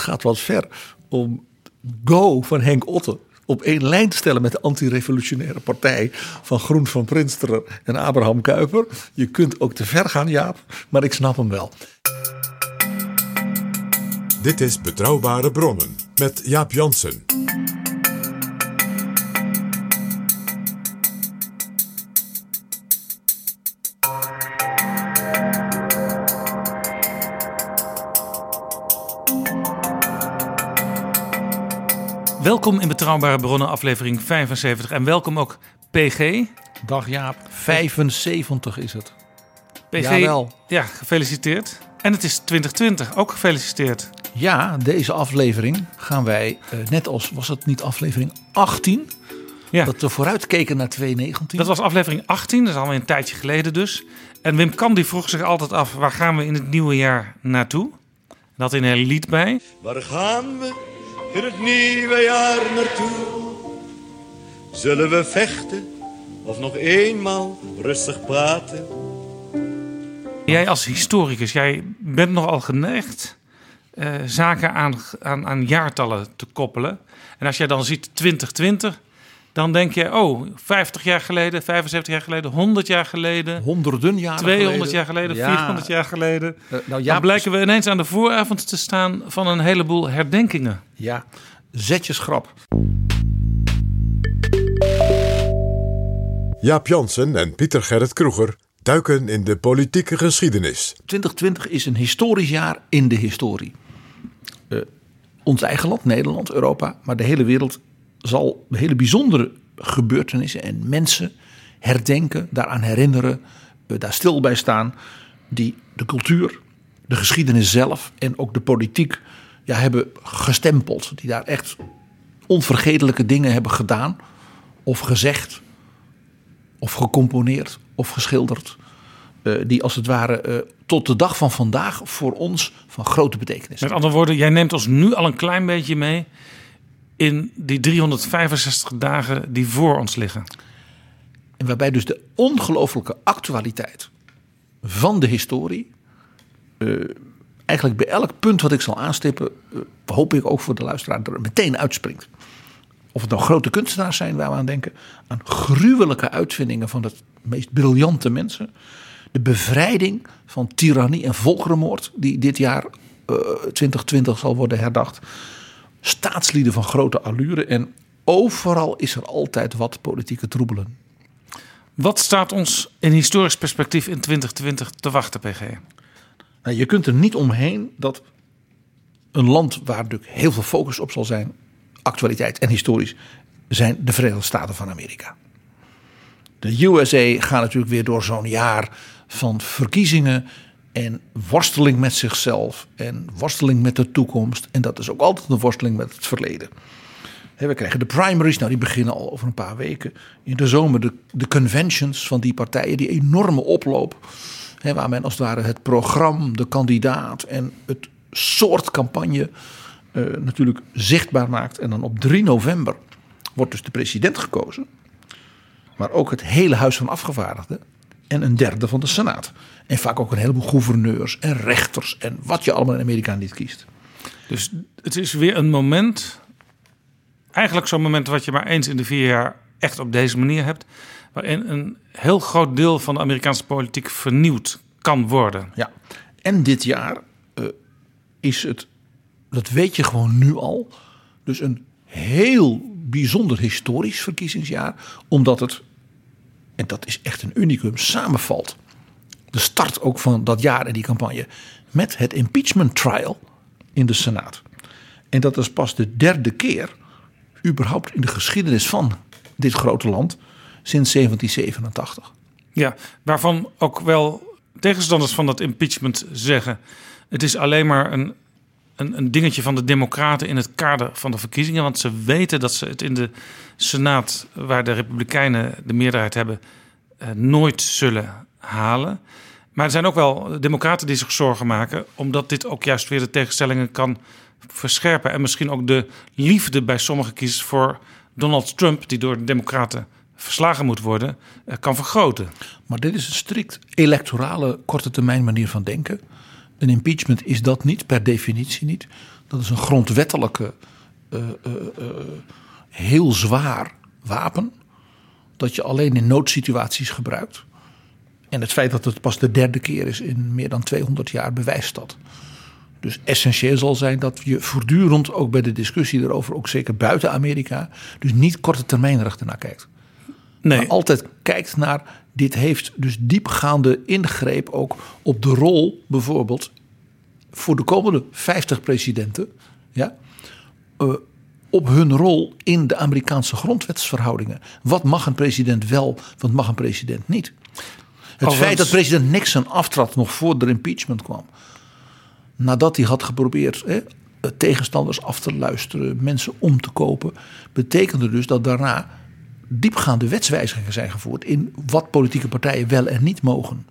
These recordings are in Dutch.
Gaat wat ver om Go van Henk Otte op één lijn te stellen met de antirevolutionaire partij van Groen van Prinsterer en Abraham Kuyper. Je kunt ook te ver gaan, Jaap, maar ik snap hem wel. Dit is Betrouwbare Bronnen met Jaap Jansen. Welkom in Betrouwbare Bronnen, aflevering 75. En welkom ook PG. Dag Jaap, 75 is het. PG, Jawel. ja, gefeliciteerd. En het is 2020, ook gefeliciteerd. Ja, deze aflevering gaan wij, eh, net als was het niet aflevering 18, Ja, dat we vooruitkeken naar 2019. dat was aflevering 18, dat is alweer een tijdje geleden dus. En Wim Kan die vroeg zich altijd af, waar gaan we in het nieuwe jaar naartoe? Had hij een lied bij. Waar gaan we in het nieuwe jaar naartoe? Zullen we vechten of nog eenmaal rustig praten? Jij als historicus, jij bent nogal geneigd eh, zaken aan, aan, aan jaartallen te koppelen. En als jij dan ziet 2020, dan denk je, oh, 50 jaar geleden, 75 jaar geleden, 100 jaar geleden, honderden jaren 200 geleden. jaar geleden, Ja. 400 jaar geleden. Eh, nou, Dan Jaap, blijken we ineens aan de vooravond te staan van een heleboel herdenkingen. Ja, zetjesgrap. Jaap Jansen en Pieter Gerrit Kroeger duiken in de politieke geschiedenis. 2020 is een historisch jaar in de historie. Eh, ons eigen land, Nederland, Europa, maar de hele wereld zal hele bijzondere gebeurtenissen en mensen herdenken, daaraan herinneren, eh, daar stil bij staan, die de cultuur, de geschiedenis zelf en ook de politiek ja, hebben gestempeld. Die daar echt onvergetelijke dingen hebben gedaan of gezegd of gecomponeerd of geschilderd. eh, die als het ware eh, tot de dag van vandaag voor ons van grote betekenis Met andere woorden, jij neemt ons nu al een klein beetje mee in die 365 dagen die voor ons liggen. En waarbij dus de ongelooflijke actualiteit van de historie. eh, eigenlijk bij elk punt wat ik zal aanstippen. eh, hoop ik ook voor de luisteraar er meteen uitspringt. Of het nou grote kunstenaars zijn waar we aan denken. Aan gruwelijke uitvindingen van de meest briljante mensen. De bevrijding van tirannie en volkerenmoord. Die dit jaar eh, 2020 zal worden herdacht. Staatslieden van grote allure. En overal is er altijd wat politieke troebelen. Wat staat ons in historisch perspectief in 2020 te wachten, PG? Nou, je kunt er niet omheen dat een land waar natuurlijk heel veel focus op zal zijn, actualiteit en historisch, zijn de Verenigde Staten van Amerika. De USA gaat natuurlijk weer door zo'n jaar van verkiezingen en worsteling met zichzelf en worsteling met de toekomst. En dat is ook altijd een worsteling met het verleden. We krijgen de primaries, nou die beginnen al over een paar weken. In de zomer de, de conventions van die partijen, die enorme oploop. Waar men als het ware het programma, de kandidaat en het soort campagne eh, natuurlijk zichtbaar maakt. En dan op 3 november wordt dus de president gekozen. Maar ook het hele Huis van Afgevaardigden en een derde van de Senaat. En vaak ook een heleboel gouverneurs en rechters en wat je allemaal in Amerika niet kiest. Dus het is weer een moment, eigenlijk zo'n moment wat je maar eens in de vier jaar echt op deze manier hebt, waarin een heel groot deel van de Amerikaanse politiek vernieuwd kan worden. Ja. En dit jaar is het, dat weet je gewoon nu al, dus een heel bijzonder historisch verkiezingsjaar, omdat het, en dat is echt een unicum, samenvalt. De start ook van dat jaar en die campagne met het impeachment trial in de Senaat. En dat is pas de derde keer, überhaupt in de geschiedenis van dit grote land, sinds 1787. Ja, waarvan ook wel tegenstanders van dat impeachment zeggen: het is alleen maar een, een, een dingetje van de Democraten in het kader van de verkiezingen. Want ze weten dat ze het in de Senaat, waar de Republikeinen de meerderheid hebben, eh, nooit zullen halen. Maar er zijn ook wel Democraten die zich zorgen maken, omdat dit ook juist weer de tegenstellingen kan verscherpen. En misschien ook de liefde bij sommige kiezers voor Donald Trump, die door de Democraten verslagen moet worden, eh, kan vergroten. Maar dit is een strikt electorale korte termijn manier van denken. Een impeachment is dat niet, per definitie niet. Dat is een grondwettelijke, uh, uh, heel zwaar wapen. Dat je alleen in noodsituaties gebruikt. En het feit dat het pas de derde keer is in meer dan 200 jaar bewijst dat. Dus essentieel zal zijn dat je voortdurend ook bij de discussie erover, ook zeker buiten Amerika, dus niet korte termijnrecht ernaar kijkt. Nee. Maar altijd kijkt naar, dit heeft dus diepgaande ingreep ook op de rol bijvoorbeeld voor de komende 50 presidenten. Ja, uh, op hun rol in de Amerikaanse grondwetsverhoudingen. Wat mag een president wel, wat mag een president niet? Het feit dat president Nixon aftrad nog voor de impeachment kwam. Nadat hij had geprobeerd hè, tegenstanders af te luisteren, mensen om te kopen. Betekende dus dat daarna diepgaande wetswijzigingen zijn gevoerd in wat politieke partijen wel en niet mogen.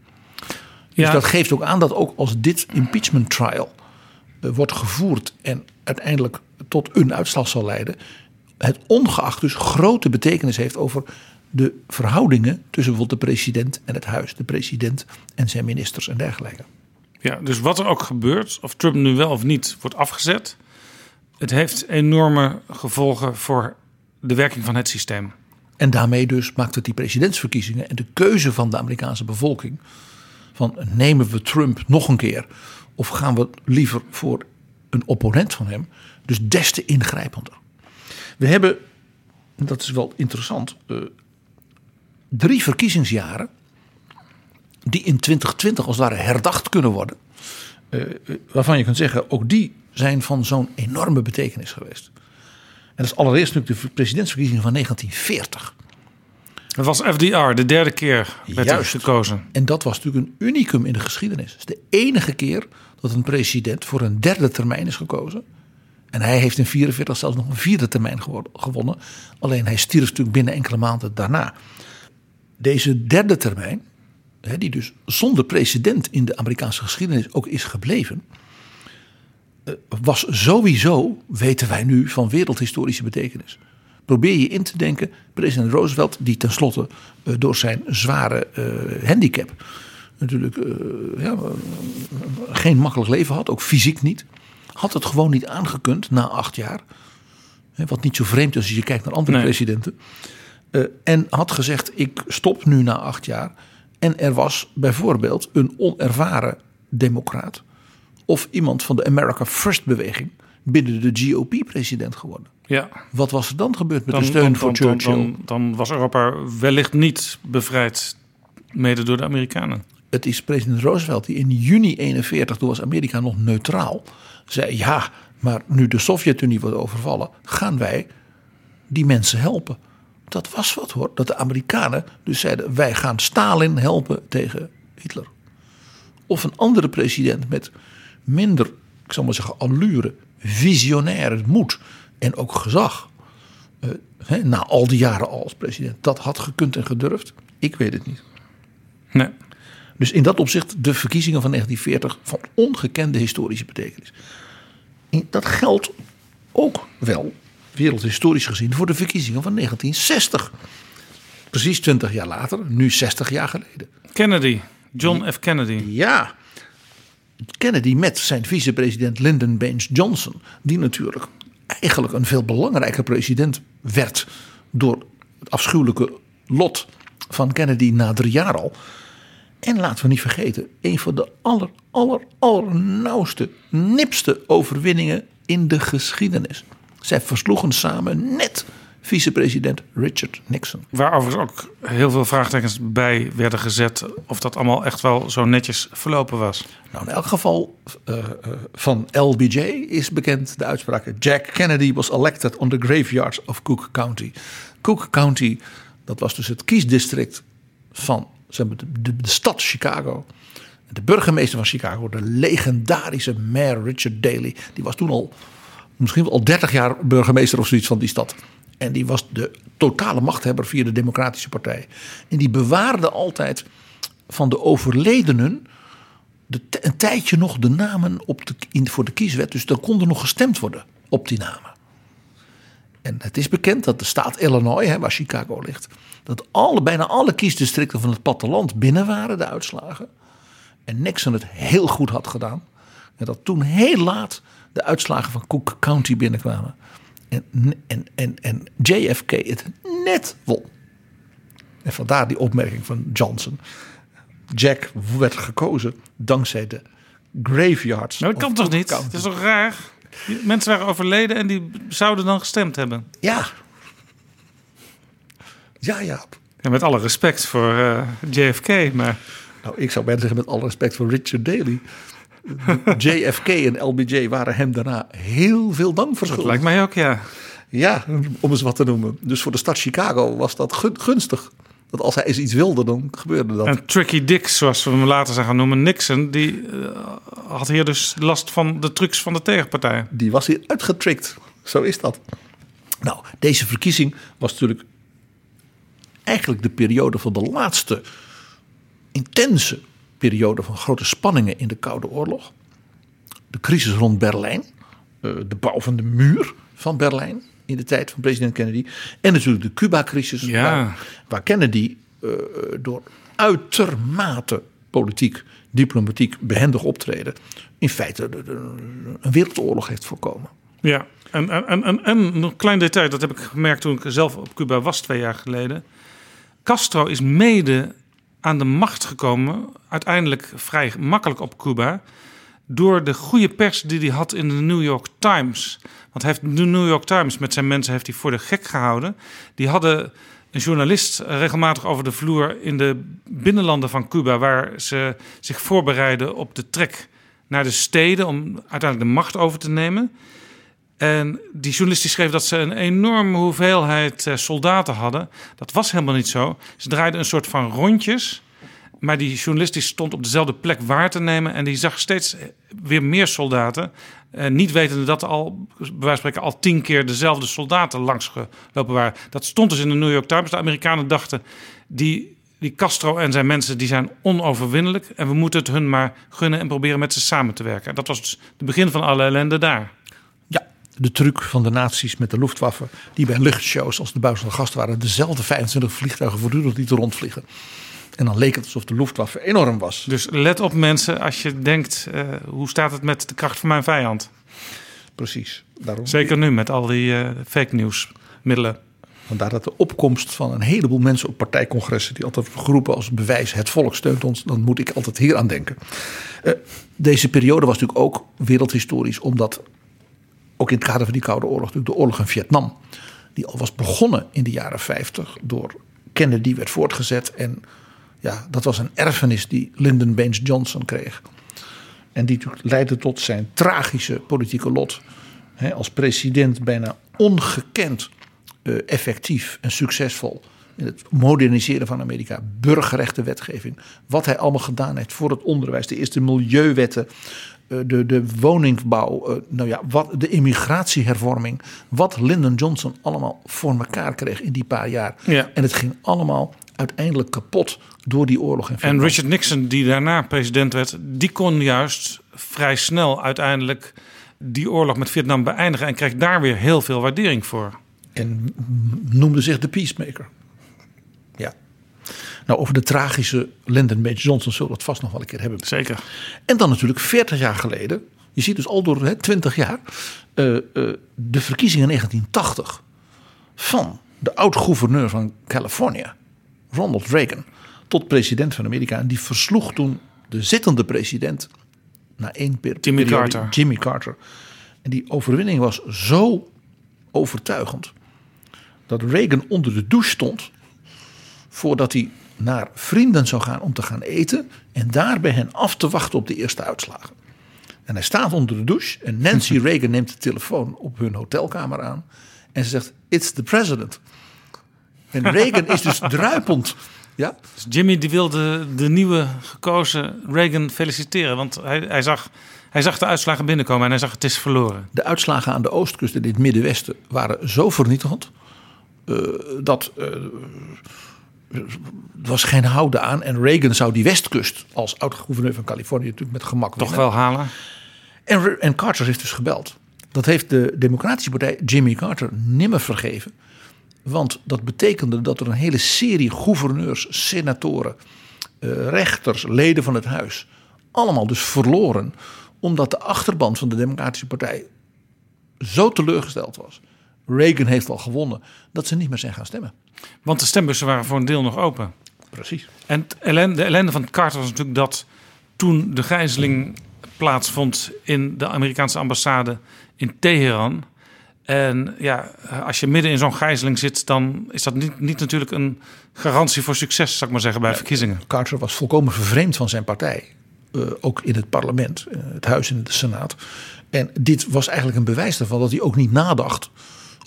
Dus Ja. dat geeft ook aan dat ook als dit impeachment trial eh, wordt gevoerd en uiteindelijk tot een uitslag zal leiden, het ongeacht dus grote betekenis heeft over de verhoudingen tussen bijvoorbeeld de president en het huis, de president en zijn ministers en dergelijke. Ja, dus wat er ook gebeurt, of Trump nu wel of niet wordt afgezet, het heeft enorme gevolgen voor de werking van het systeem. En daarmee dus maakt het die presidentsverkiezingen en de keuze van de Amerikaanse bevolking van nemen we Trump nog een keer of gaan we liever voor een opponent van hem, dus des te ingrijpender. We hebben, en dat is wel interessant, eh, drie verkiezingsjaren die in 2020 als het ware herdacht kunnen worden. eh, eh, waarvan je kunt zeggen, ook die zijn van zo'n enorme betekenis geweest. En dat is allereerst natuurlijk de presidentsverkiezingen van 1940. Het was FDR, de derde keer werd Juist. gekozen. En dat was natuurlijk een unicum in de geschiedenis. Het is de enige keer dat een president voor een derde termijn is gekozen. En hij heeft in 1944 zelfs nog een vierde termijn gewonnen. Alleen hij stierf natuurlijk binnen enkele maanden daarna. Deze derde termijn, die dus zonder precedent in de Amerikaanse geschiedenis ook is gebleven. eh, Was sowieso, weten wij nu, van wereldhistorische betekenis. Probeer je in te denken, president Roosevelt, die tenslotte eh, door zijn zware eh, handicap natuurlijk ja, geen makkelijk leven had, ook fysiek niet. Had het gewoon niet aangekund na acht jaar. Wat niet zo vreemd is als je kijkt naar andere Nee. presidenten. Eh, en had gezegd, ik stop nu na acht jaar. En er was bijvoorbeeld een onervaren democraat. Of iemand van de America First beweging binnen de GOP president geworden. Ja. Wat was er dan gebeurd met Dan, de steun dan, voor dan, Churchill? dan, dan was Europa wellicht niet bevrijd, mede door de Amerikanen. Het is president Roosevelt die in juni 41, toen was Amerika nog neutraal, zei: Ja, maar nu de Sovjet-Unie wordt overvallen, gaan wij die mensen helpen. Dat was wat hoor. Dat de Amerikanen dus zeiden: Wij gaan Stalin helpen tegen Hitler. Of een andere president met minder, ik zal maar zeggen, allure, visionair moed en ook gezag. eh, na al die jaren al als president. Dat had gekund en gedurfd. Ik weet het niet. Nee. Dus in dat opzicht de verkiezingen van 1940 van ongekende historische betekenis. En dat geldt ook wel, wereldhistorisch gezien, voor de verkiezingen van 1960. Precies 20 jaar later, nu 60 jaar geleden. Kennedy, John F. Kennedy. Ja, Kennedy met zijn vicepresident Lyndon Baines Johnson, die natuurlijk eigenlijk een veel belangrijker president werd door het afschuwelijke lot van Kennedy na drie jaar al. En laten we niet vergeten, een van de aller, aller, allernauwste, nipste overwinningen in de geschiedenis. Zij versloegen samen net vicepresident Richard Nixon. Waar overigens ook heel veel vraagtekens bij werden gezet. Of dat allemaal echt wel zo netjes verlopen was. Nou, in elk geval uh, uh, van LBJ is bekend de uitspraak. Jack Kennedy was elected on the graveyards of Cook County. Cook County, dat was dus het kiesdistrict van zeg maar, de, de, de stad Chicago. De burgemeester van Chicago, de legendarische mayor Richard Daley, die was toen al misschien wel al 30 jaar burgemeester of zoiets van die stad. En die was de totale machthebber via de Democratische Partij. En die bewaarde altijd van de overledenen de, een tijdje nog de namen op de, in, voor de kieswet. Dus dan kon er nog gestemd worden op die namen. En het is bekend dat de staat Illinois, hè, waar Chicago ligt, dat alle, bijna alle kiesdistricten van het platteland binnen waren, de uitslagen. En Nixon het heel goed had gedaan. En dat toen heel laat de uitslagen van Cook County binnenkwamen. En, en, en, en JFK het net won. En vandaar die opmerking van Johnson. Jack werd gekozen dankzij de graveyards. Nou, dat kan toch niet? Het is toch raar? Mensen waren overleden en die zouden dan gestemd hebben. Ja. Ja, Jaap. En met alle respect voor uh, JFK, maar... Nou, ik zou bijna zeggen met alle respect voor Richard Daley. JFK en LBJ waren hem daarna heel veel dank verschuldigd. Dat lijkt mij ook, ja. Ja, om eens wat te noemen. Dus voor de stad Chicago was dat gunstig. Dat als hij eens iets wilde, dan gebeurde dat. En Tricky Dick, zoals we hem later zijn gaan noemen, Nixon, die uh, had hier dus last van de trucs van de tegenpartij. Die was hier uitgetrikt. Zo is dat. Nou, deze verkiezing was natuurlijk eigenlijk de periode van de laatste intense periode van grote spanningen in de Koude Oorlog. De crisis rond Berlijn, eh, de bouw van de muur van Berlijn in de tijd van president Kennedy. En natuurlijk de Cuba-crisis, ja. waar, waar, Kennedy uh, door uitermate politiek, diplomatiek behendig optreden, in feite de, de, een wereldoorlog heeft voorkomen. Ja, en, en, en, en een klein detail, dat heb ik gemerkt toen ik zelf op Cuba was twee jaar geleden. Castro is mede aan de macht gekomen, uiteindelijk vrij makkelijk op Cuba, door de goede pers die hij had in de New York Times. Want hij heeft de New York Times met zijn mensen heeft hij voor de gek gehouden. Die hadden een journalist regelmatig over de vloer in de binnenlanden van Cuba, waar ze zich voorbereiden op de trek naar de steden om uiteindelijk de macht over te nemen. En die journalist die schreef dat ze een enorme hoeveelheid soldaten hadden. Dat was helemaal niet zo. Ze draaiden een soort van rondjes. Maar die journalist die stond op dezelfde plek waar te nemen. En die zag steeds weer meer soldaten. Uh, niet wetende dat er al, bij al tien keer dezelfde soldaten langsgelopen waren. Dat stond dus in de New York Times. De Amerikanen dachten, die, die Castro en zijn mensen die zijn onoverwinnelijk. En we moeten het hun maar gunnen en proberen met ze samen te werken. En dat was dus het begin van alle ellende daar. De truc van de nazi's met de Luftwaffe. Die bij luchtshows als de buis van de gast waren. Dezelfde 25 vliegtuigen voortdurend lieten rondvliegen. En dan leek het alsof de Luftwaffe enorm was. Dus let op mensen als je denkt, uh, hoe staat het met de kracht van mijn vijand? Precies. Daarom... Zeker nu met al die uh, fake news middelen. Vandaar dat de opkomst van een heleboel mensen op partijcongressen... die altijd geroepen als bewijs het volk steunt ons... dan moet ik altijd hier aan denken. Uh, deze periode was natuurlijk ook wereldhistorisch... omdat ook in het kader van die Koude Oorlog... natuurlijk de oorlog in Vietnam... die al was begonnen in de jaren 50 door Kennedy werd voortgezet... en ja, dat was een erfenis die Lyndon Baines Johnson kreeg. En die leidde tot zijn tragische politieke lot. Als president bijna ongekend uh, effectief en succesvol in het moderniseren van Amerika, burgerrechte wetgeving. Wat hij allemaal gedaan heeft voor het onderwijs, de eerste milieuwetten, de, de woningbouw, uh, nou ja, wat, de immigratiehervorming. Wat Lyndon Johnson allemaal voor elkaar kreeg in die paar jaar. Ja. En het ging allemaal uiteindelijk kapot door die oorlog. In en Richard Nixon, die daarna president werd, die kon juist vrij snel uiteindelijk die oorlog met Vietnam beëindigen en kreeg daar weer heel veel waardering voor. En noemde zich de peacemaker. Nou, over de tragische Lyndon B. Johnson zullen we het vast nog wel een keer hebben. Zeker. En dan natuurlijk 40 jaar geleden. Je ziet dus al door hè, 20 jaar. Uh, uh, de verkiezingen in 1980 van de oud-gouverneur van Californië, Ronald Reagan. tot president van Amerika. En die versloeg toen de zittende president na één per Jimmy periode, Carter. Jimmy Carter. En die overwinning was zo overtuigend dat Reagan onder de douche stond voordat hij naar vrienden zou gaan om te gaan eten en daar bij hen af te wachten op de eerste uitslagen. En hij staat onder de douche en Nancy Reagan neemt de telefoon op hun hotelkamer aan en ze zegt: It's the president. En Reagan is dus druipend. Ja, Dus Jimmy die wilde de nieuwe gekozen Reagan feliciteren. Want hij, hij, zag, hij zag de uitslagen binnenkomen en hij zag het is verloren. de uitslagen aan de oostkust en in het Middenwesten waren zo vernietigend. eh, dat eh, er was geen houden aan. En Reagan zou die westkust als oud-gouverneur van Californië natuurlijk met gemak Toch winnen. wel halen. En, en Carter heeft dus gebeld. Dat heeft de Democratische Partij Jimmy Carter nimmer vergeven. Want dat betekende dat er een hele serie gouverneurs, senatoren, eh, rechters, leden van het huis. allemaal dus verloren. omdat de achterban van de Democratische Partij zo teleurgesteld was. Reagan heeft al gewonnen. dat ze niet meer zijn gaan stemmen. Want de stembussen waren voor een deel nog open. Precies. En ellende, de ellende van Carter was natuurlijk dat toen de gijzeling plaatsvond in de Amerikaanse ambassade in Teheran. En ja, als je midden in zo'n gijzeling zit, dan is dat niet, niet natuurlijk een garantie voor succes, zou ik maar zeggen, bij verkiezingen. Carter was volkomen vervreemd van zijn partij. Eh, ook in het parlement, eh, het huis en de senaat. En dit was eigenlijk een bewijs ervan dat hij ook niet nadacht.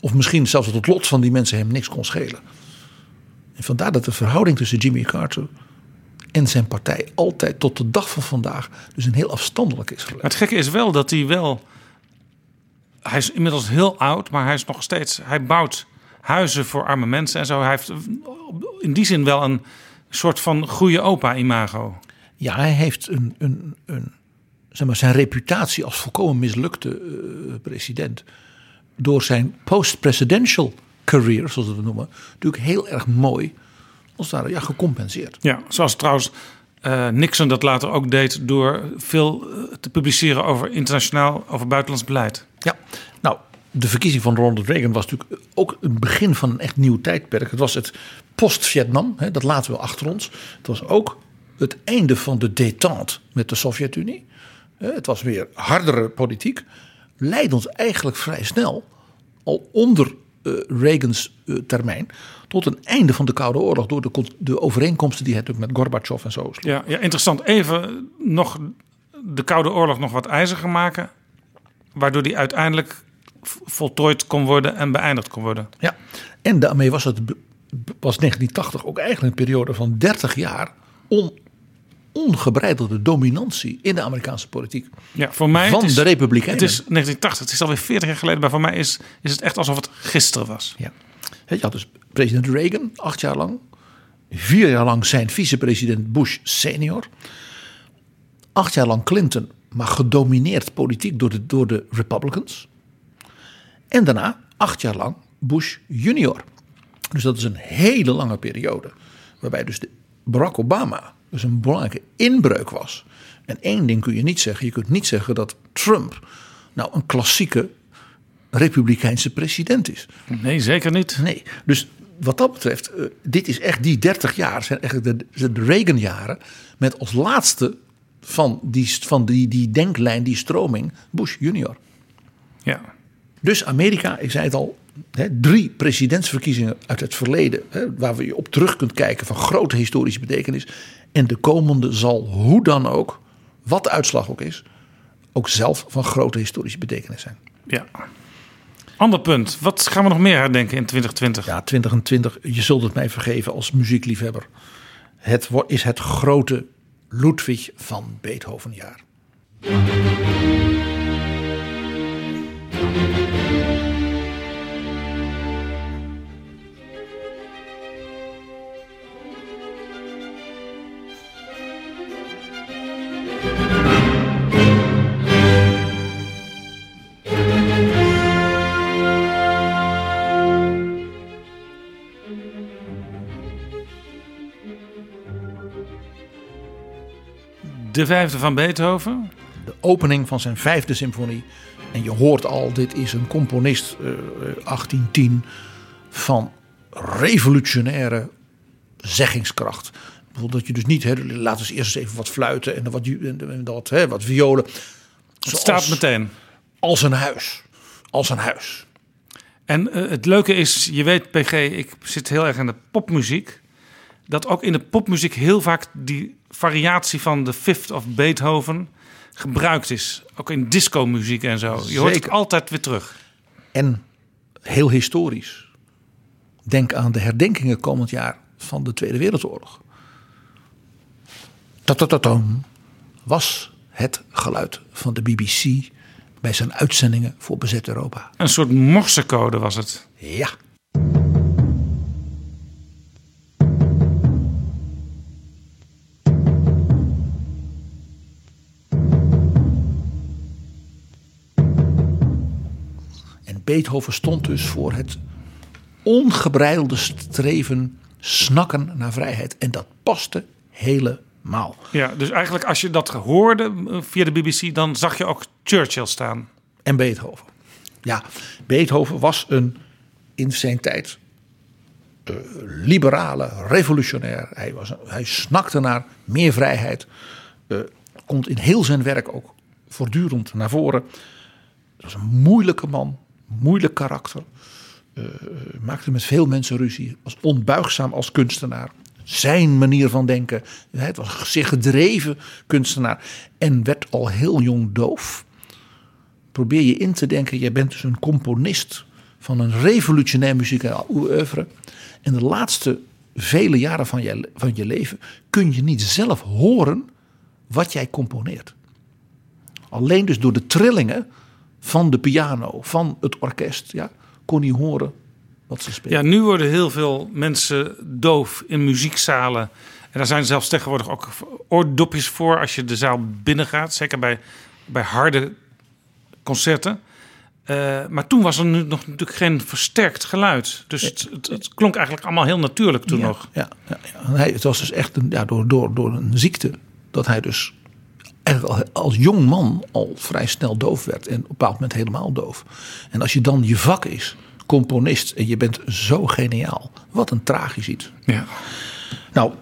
Of misschien zelfs dat het lot van die mensen hem niks kon schelen. En vandaar dat de verhouding tussen Jimmy Carter en zijn partij altijd tot de dag van vandaag dus een heel afstandelijk is geweest. Maar het gekke is wel dat hij wel. Hij is inmiddels heel oud, maar hij is nog steeds. Hij bouwt huizen voor arme mensen en zo. Hij heeft in die zin wel een soort van goede opa-imago. Ja, hij heeft een, een, een, zeg maar, zijn reputatie als volkomen mislukte eh, president. Door zijn post-presidential career, zoals we het noemen. natuurlijk heel erg mooi. als het ware ja, gecompenseerd. Ja, zoals trouwens eh, Nixon dat later ook deed door veel eh, te publiceren over internationaal, over buitenlands beleid. Ja, nou, de verkiezing van Ronald Reagan was natuurlijk ook een begin van een echt nieuw tijdperk. Het was het post-Vietnam, dat laten we achter ons. Het was ook het einde van de détente met de Sovjet-Unie. Eh, Het was weer hardere politiek. Leidde ons eigenlijk vrij snel, al onder eh, Reagans eh, termijn, tot een einde van de Koude Oorlog. Door de, de overeenkomsten die hij natuurlijk met Gorbachev en zo sloot. Ja, ja, interessant. Even nog de Koude Oorlog nog wat ijziger maken. Waardoor die uiteindelijk voltooid kon worden en beëindigd kon worden. Ja, en daarmee was, het, was 1980 ook eigenlijk een periode van 30 jaar on, ongebreidelde dominantie in de Amerikaanse politiek. Ja, voor mij Van is, de Republikeinen. Het is 1980, het is alweer 40 jaar geleden, maar voor mij is, is het echt alsof het gisteren was. Ja. Je had dus president Reagan, acht jaar lang. Vier jaar lang zijn vicepresident Bush senior. Acht jaar lang Clinton, maar gedomineerd politiek door de, door de Republicans. En daarna acht jaar lang Bush junior. Dus dat is een hele lange periode. Waarbij dus de Barack Obama dus een belangrijke inbreuk was. En één ding kun je niet zeggen. Je kunt niet zeggen dat Trump nou een klassieke republikeinse president is. Nee, zeker niet. Nee, dus wat dat betreft, eh, dit is echt die 30 jaar, zijn eigenlijk de, de Reagan-jaren, met als laatste van, die, van die, die denklijn, die stroming, Bush junior. Ja. Dus Amerika, ik zei het al, drie presidentsverkiezingen uit het verleden, waar we je op terug kunt kijken van grote historische betekenis. En de komende zal hoe dan ook, wat de uitslag ook is, ook zelf van grote historische betekenis zijn. ja. Ander punt. Wat gaan we nog meer herdenken in 2020? Ja, 2020, je zult het mij vergeven als muziekliefhebber. Het is het grote Ludwig van Beethoven jaar. De vijfde van Beethoven. De opening van zijn vijfde symfonie. En je hoort al, dit is een componist eh, 1810 van revolutionaire zeggingskracht. Bijvoorbeeld dat je dus niet, hè, laten we eerst eens even wat fluiten en dan wat, en dat, hè, wat violen. Het staat meteen. Als een huis. Als een huis. En eh, het leuke is, je weet PG, ik zit heel erg aan de popmuziek. Dat ook in de popmuziek heel vaak die variatie van de Fifth of Beethoven gebruikt is. Ook in discomuziek en zo. Je hoort het altijd weer terug. En heel historisch. Denk aan de herdenkingen komend jaar van de Tweede Wereldoorlog. Tatatatam was het geluid van de BBC bij zijn uitzendingen voor bezet Europa. Een soort morsecode was het. Ja. Beethoven stond dus voor het ongebreidelde streven, snakken naar vrijheid. En dat paste helemaal. Ja, dus eigenlijk als je dat hoorde via de BBC, dan zag je ook Churchill staan. En Beethoven. Ja, Beethoven was een in zijn tijd eh, liberale, revolutionair. Hij, was, hij snakte naar meer vrijheid. Eh, komt in heel zijn werk ook voortdurend naar voren. Het was een moeilijke man, moeilijk karakter. Eh, maakte met veel mensen ruzie. Was onbuigzaam als kunstenaar. Zijn manier van denken. Het was zeer gedreven kunstenaar. En werd al heel jong doof probeer je in te denken, jij bent dus een componist van een revolutionair muzikaal oeuvre. En de laatste vele jaren van je, van je leven kun je niet zelf horen wat jij componeert. Alleen dus door de trillingen van de piano, van het orkest, ja, kon hij horen wat ze spelen. Ja, nu worden heel veel mensen doof in muziekzalen. En daar zijn zelfs tegenwoordig ook oordopjes voor als je de zaal binnengaat. Zeker bij, bij harde concerten. Eh, maar toen was er nu nog natuurlijk geen versterkt geluid. Dus het, het, het klonk eigenlijk allemaal heel natuurlijk toen ja, nog. Ja, ja, ja. Hij, het was dus echt een, ja, door, door, door een ziekte dat hij dus eigenlijk als jong man al vrij snel doof werd. En op een bepaald moment helemaal doof. En als je dan je vak is, componist, en je bent zo geniaal. Wat een tragisch iets. Ja. Nou,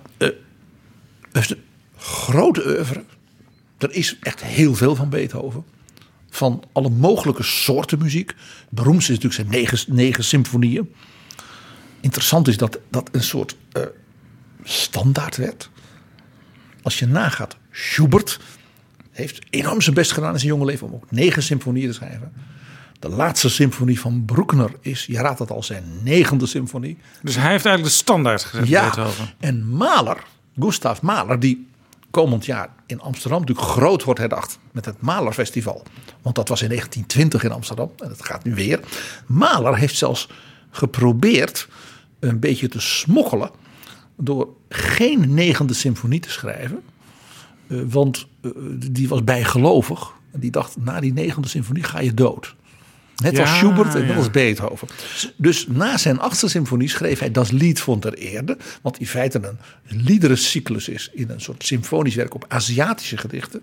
heeft een grote oeuvre. Er is echt heel veel van Beethoven. Van alle mogelijke soorten muziek. Het beroemdste is natuurlijk zijn negen, negen symfonieën. Interessant is dat dat een soort eh, standaard werd. Als je nagaat, Schubert heeft enorm zijn best gedaan in zijn jonge leven om ook negen symfonieën te schrijven. De laatste symfonie van Bruckner is, je raadt het al, zijn negende symfonie. Dus hij heeft eigenlijk de standaard gezet, Ja, Beethoven. en Mahler, Gustav Mahler, die komend jaar in Amsterdam natuurlijk groot wordt herdacht met het Mahlerfestival. Want dat was in 1920 in Amsterdam en dat gaat nu weer. Mahler heeft zelfs geprobeerd een beetje te smokkelen door geen negende symfonie te schrijven. Eh, want eh, die was bijgelovig. En die dacht, na die negende symfonie ga je dood. Net als Schubert en net ja. als Beethoven. Dus na zijn achtste symfonie schreef hij Das Lied von der Erde. Wat in feite een liederencyclus is in een soort symfonisch werk op Aziatische gedichten.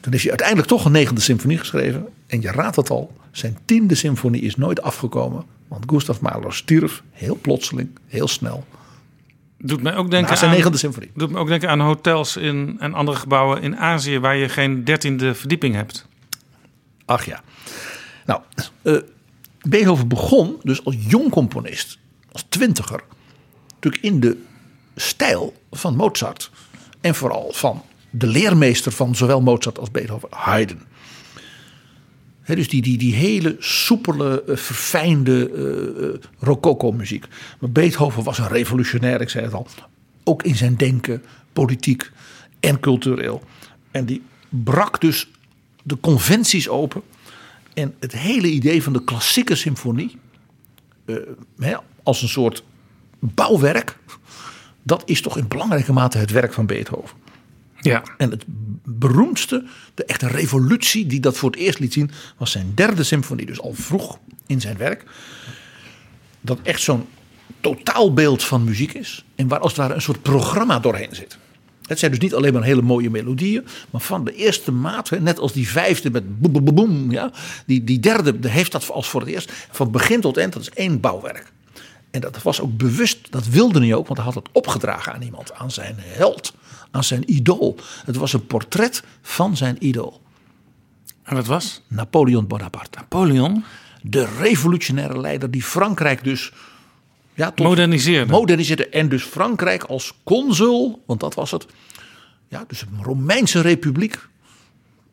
Toen heeft hij uiteindelijk toch een negende symfonie geschreven. En je raadt het al, zijn tiende symfonie is nooit afgekomen. Want Gustav Mahler stierf heel plotseling, heel snel. Doet mij ook denken zijn negende symfonie. doet me ook denken aan hotels in, en andere gebouwen in Azië waar je geen dertiende verdieping hebt. Ach ja. Nou, eh, Beethoven begon dus als jong componist, als twintiger, natuurlijk in de stijl van Mozart. En vooral van de leermeester van zowel Mozart als Beethoven, Haydn. Dus die, die, die hele soepele, eh, verfijnde eh, eh, rococo-muziek. Maar Beethoven was een revolutionair, ik zei het al. Ook in zijn denken, politiek en cultureel. En die brak dus de conventies open. En het hele idee van de klassieke symfonie, als een soort bouwwerk, dat is toch in belangrijke mate het werk van Beethoven. Ja. En het beroemdste, de echte revolutie die dat voor het eerst liet zien, was zijn derde symfonie. Dus al vroeg in zijn werk. Dat echt zo'n totaalbeeld van muziek is. En waar als het ware een soort programma doorheen zit. Het zijn dus niet alleen maar hele mooie melodieën, maar van de eerste maat, net als die vijfde met boem, boem, boem, ja, die, die derde de heeft dat als voor het eerst. Van begin tot eind, dat is één bouwwerk. En dat was ook bewust, dat wilde hij ook, want hij had het opgedragen aan iemand, aan zijn held, aan zijn idool. Het was een portret van zijn idool. En dat was? Napoleon Bonaparte. Napoleon? De revolutionaire leider die Frankrijk dus ja, tot Moderniseerde. moderniseerde. En dus Frankrijk als consul, want dat was het. Ja, dus een Romeinse republiek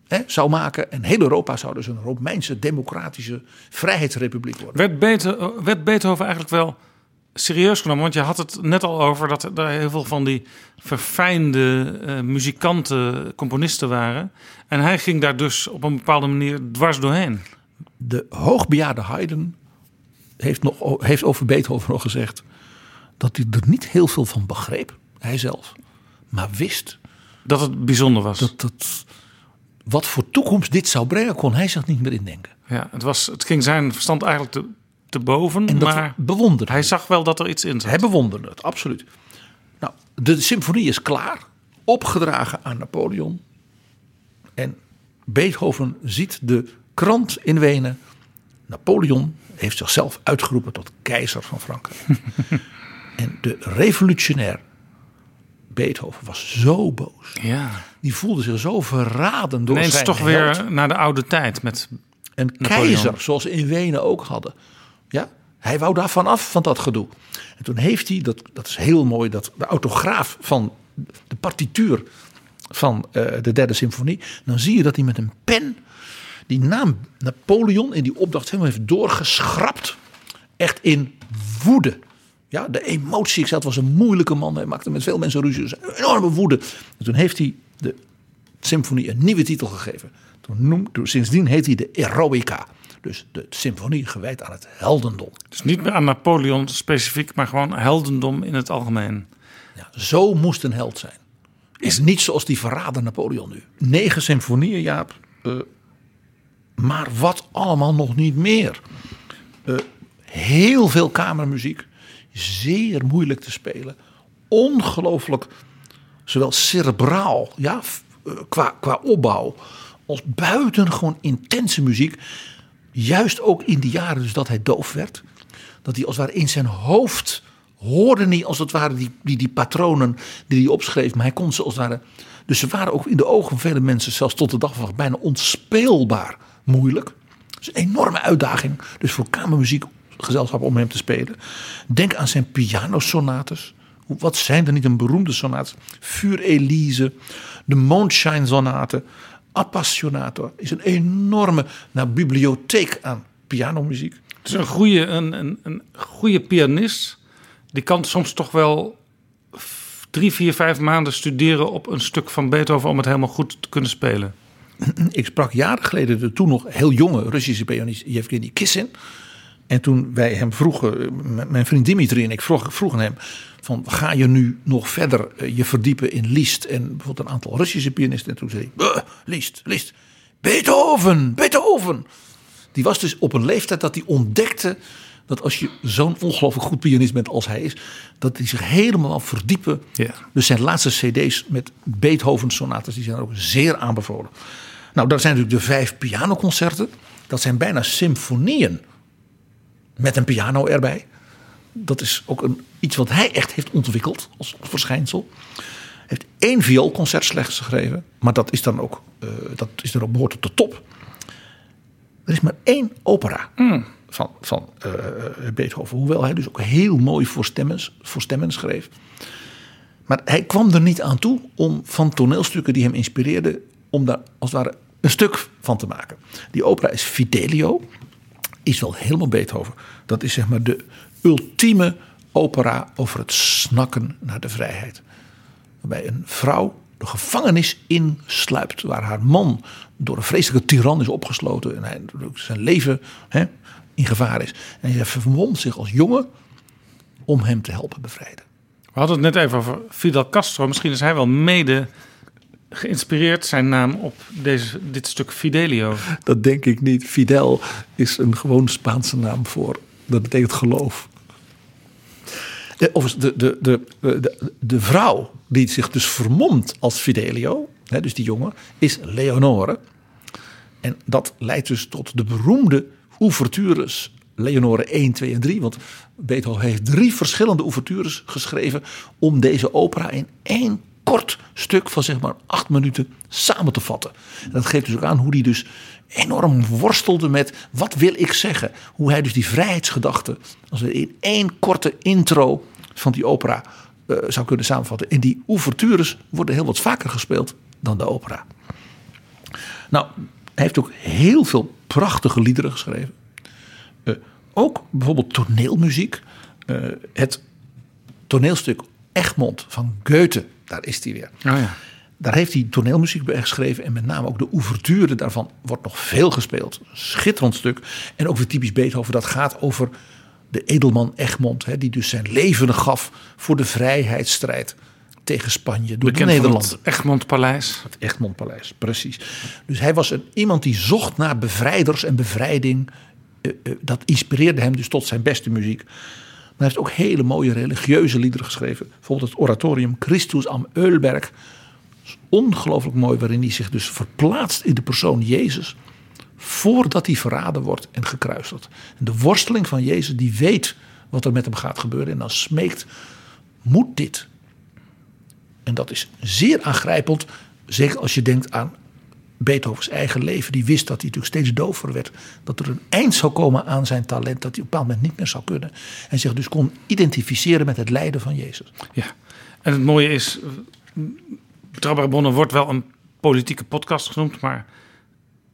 hè, zou maken. En heel Europa zou dus een Romeinse democratische vrijheidsrepubliek worden. Werd, werd Beethoven eigenlijk wel serieus genomen? Want je had het net al over dat er heel veel van die verfijnde eh, muzikanten, componisten waren. En hij ging daar dus op een bepaalde manier dwars doorheen. De hoogbejaarde Haydn heeft, nog, heeft over Beethoven nog gezegd dat hij er niet heel veel van begreep, hij zelf. Maar wist Dat het bijzonder was. dat, dat wat voor toekomst dit zou brengen, kon hij zich niet meer indenken. Ja, het, was, het ging zijn verstand eigenlijk te, te boven. En dat maar bewonderde hij zag wel dat er iets in zat. Hij bewonderde het, absoluut. Nou, de symfonie is klaar, opgedragen aan Napoleon. En Beethoven ziet de krant in Wenen. Napoleon heeft zichzelf uitgeroepen tot keizer van Frankrijk. en de revolutionair Beethoven was zo boos. Ja. Die voelde zich zo verraden door Ineens zijn toch held. weer naar de oude tijd. Met, Een Napoleon. keizer, zoals ze in Wenen ook hadden. Ja, hij wou daar vanaf van dat gedoe. En toen heeft hij, dat, dat is heel mooi, dat de autograaf van de partituur van eh, de derde symfonie. Dan zie je dat hij met een pen die naam Napoleon in die opdracht helemaal heeft doorgeschrapt. Echt in woede. Ja, de emotie, ik zei, het was een moeilijke man. Hij maakte met veel mensen ruzie. Dus enorme woede. En toen heeft hij de symfonie een nieuwe titel gegeven. Toen, sindsdien heet hij de Eroica. Dus de symfonie gewijd aan het heldendom. dus niet meer aan Napoleon specifiek, maar gewoon heldendom in het algemeen. Ja, zo moest een held zijn. Is niet zoals die verrader Napoleon nu. Negen symfonieën, Jaap. Eh, maar wat allemaal nog niet meer. Eh, heel veel kamermuziek. Zeer moeilijk te spelen. Ongelooflijk, zowel cerebraal, ja, eh, qua, qua opbouw, als buitengewoon intense muziek. Juist ook in die jaren dus dat hij doof werd. Dat hij als het ware in zijn hoofd hoorde niet als het ware die, die, die patronen die hij opschreef. Maar hij kon ze als het ware... Dus ze waren ook in de ogen van vele mensen zelfs tot de dag van bijna onspeelbaar moeilijk. Dus een enorme uitdaging. Dus voor kamermuziekgezelschap om hem te spelen. Denk aan zijn pianosonates. Wat zijn er niet een beroemde sonates? Vuur Elise, de Mondshine sonate, Appassionato. Is een enorme nou, bibliotheek aan pianomuziek. Het is een goede, een, een, een goede pianist. Die kan soms toch wel drie, vier, vijf maanden studeren op een stuk van Beethoven om het helemaal goed te kunnen spelen. Ik sprak jaren geleden de toen nog heel jonge Russische pianist Yevgeny Kissin. En toen wij hem vroegen, eh, mijn vriend Dimitri en ik vroeg, vroegen hem... van ga je nu nog verder eh, je verdiepen in Liszt en bijvoorbeeld een aantal Russische pianisten? En toen zei hij, "Buh, Liszt, Liszt, Beethoven, Beethoven. Die was dus op een leeftijd dat hij ontdekte dat als je zo'n ongelooflijk goed pianist bent als hij is, dat hij zich helemaal verdiepen. Ja. Dus zijn laatste CD's met Beethoven sonates, die zijn ook zeer aanbevolen. Nou, dat zijn natuurlijk de vijf pianoconcerten. Dat zijn bijna symfonieën met een piano erbij. Dat is ook een, iets wat hij echt heeft ontwikkeld als verschijnsel. Hij heeft één vioolconcert slechts geschreven, maar dat is dan ook, eh, dat is dan ook behoort tot de top. Er is maar één opera van, van eh, Beethoven. Hoewel hij dus ook heel mooi voor stemmen, voor stemmen schreef. Maar hij kwam er niet aan toe om van toneelstukken die hem inspireerden... om daar als het ware een stuk van te maken. Die opera is Fidelio. Is wel helemaal Beethoven. Dat is zeg maar de ultieme opera over het snakken naar de vrijheid. Waarbij een vrouw de gevangenis insluipt. Waar haar man door een vreselijke tiran is opgesloten. En hij, zijn leven hè, in gevaar is. En hij verwond zich als jongen om hem te helpen bevrijden. We hadden het net even over Fidel Castro. Misschien is hij wel mede geïnspireerd, zijn naam, op deze, dit stuk Fidelio. Dat denk ik niet. Fidel is een gewoon Spaanse naam voor. Dat betekent geloof. Of de, de, de, de, de vrouw die zich dus vermomt als Fidelio, hè, dus die jongen, is Leonore. En dat leidt dus tot de beroemde ouvertures Leonore 1, 2 en 3. Want Beethoven heeft drie verschillende ouvertures geschreven om deze opera in één kort stuk van zeg maar acht minuten samen te vatten. En dat geeft dus ook aan hoe hij dus enorm worstelde met wat wil ik zeggen. Hoe hij dus die vrijheidsgedachte als we in één korte intro van die opera eh, zou kunnen samenvatten. En die ouvertures worden heel wat vaker gespeeld dan de opera. Nou, hij heeft ook heel veel prachtige liederen geschreven. Eh, ook bijvoorbeeld toneelmuziek. Eh, het toneelstuk Egmond van Goethe, daar is hij weer. Oh ja. Daar heeft hij toneelmuziek bij geschreven. En met name ook de ouverture daarvan wordt nog veel gespeeld. Schitterend stuk. En ook weer typisch Beethoven. Dat gaat over de edelman Egmond. Hè, die dus zijn leven gaf voor de vrijheidsstrijd tegen Spanje. Door Bekend de van Nederlanden. het Egmond Paleis. Het Egmondpaleis, precies. Dus hij was een, iemand die zocht naar bevrijders en bevrijding. Eh, eh, dat inspireerde hem dus tot zijn beste muziek. Hij heeft ook hele mooie religieuze liederen geschreven. Bijvoorbeeld het oratorium Christus am is Ongelooflijk mooi, waarin hij zich dus verplaatst in de persoon Jezus. Voordat hij verraden wordt en gekruisigd. De worsteling van Jezus, die weet wat er met hem gaat gebeuren. En dan smeekt, moet dit? En dat is zeer aangrijpend. Zeker als je denkt aan Beethovens eigen leven. Die wist dat hij natuurlijk steeds dover werd. Dat er een eind zou komen aan zijn talent. Dat hij op een bepaald moment niet meer zou kunnen. En zich dus kon identificeren met het lijden van Jezus. Ja. En het mooie is, eh, Betrouwbare wordt wel een politieke podcast genoemd, maar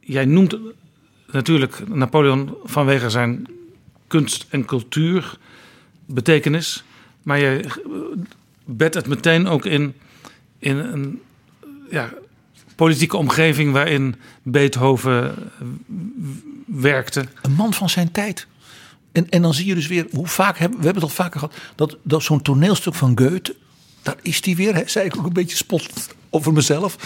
jij noemt natuurlijk Napoleon vanwege zijn kunst- en cultuur betekenis, maar je bedt het meteen ook in, in een ja, politieke omgeving waarin Beethoven eh, werkte. Een man van zijn tijd. En, en dan zie je dus weer, hoe vaak hebben we hebben het al vaker gehad, dat, dat zo'n toneelstuk van Goethe, daar is die weer, hè, zei ik ook een beetje spot over mezelf.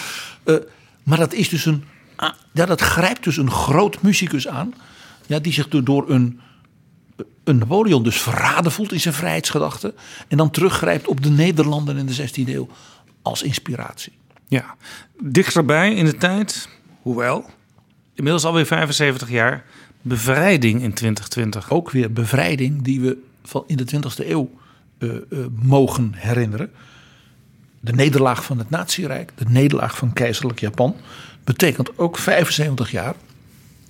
Eh, maar dat is dus een, ah, ja, dat grijpt dus een groot muzikus aan, ja, die zich door een, een Napoleon dus verraden voelt in zijn vrijheidsgedachten. En dan teruggrijpt op de Nederlanden in de 16e eeuw als inspiratie. Ja, dichterbij in de tijd, hoewel, inmiddels alweer 75 jaar, bevrijding in 2020. Ook weer bevrijding die we van in de 20e eeuw eh, eh, mogen herinneren. De nederlaag van het Nazirijk, de nederlaag van keizerlijk Japan, betekent ook 75 jaar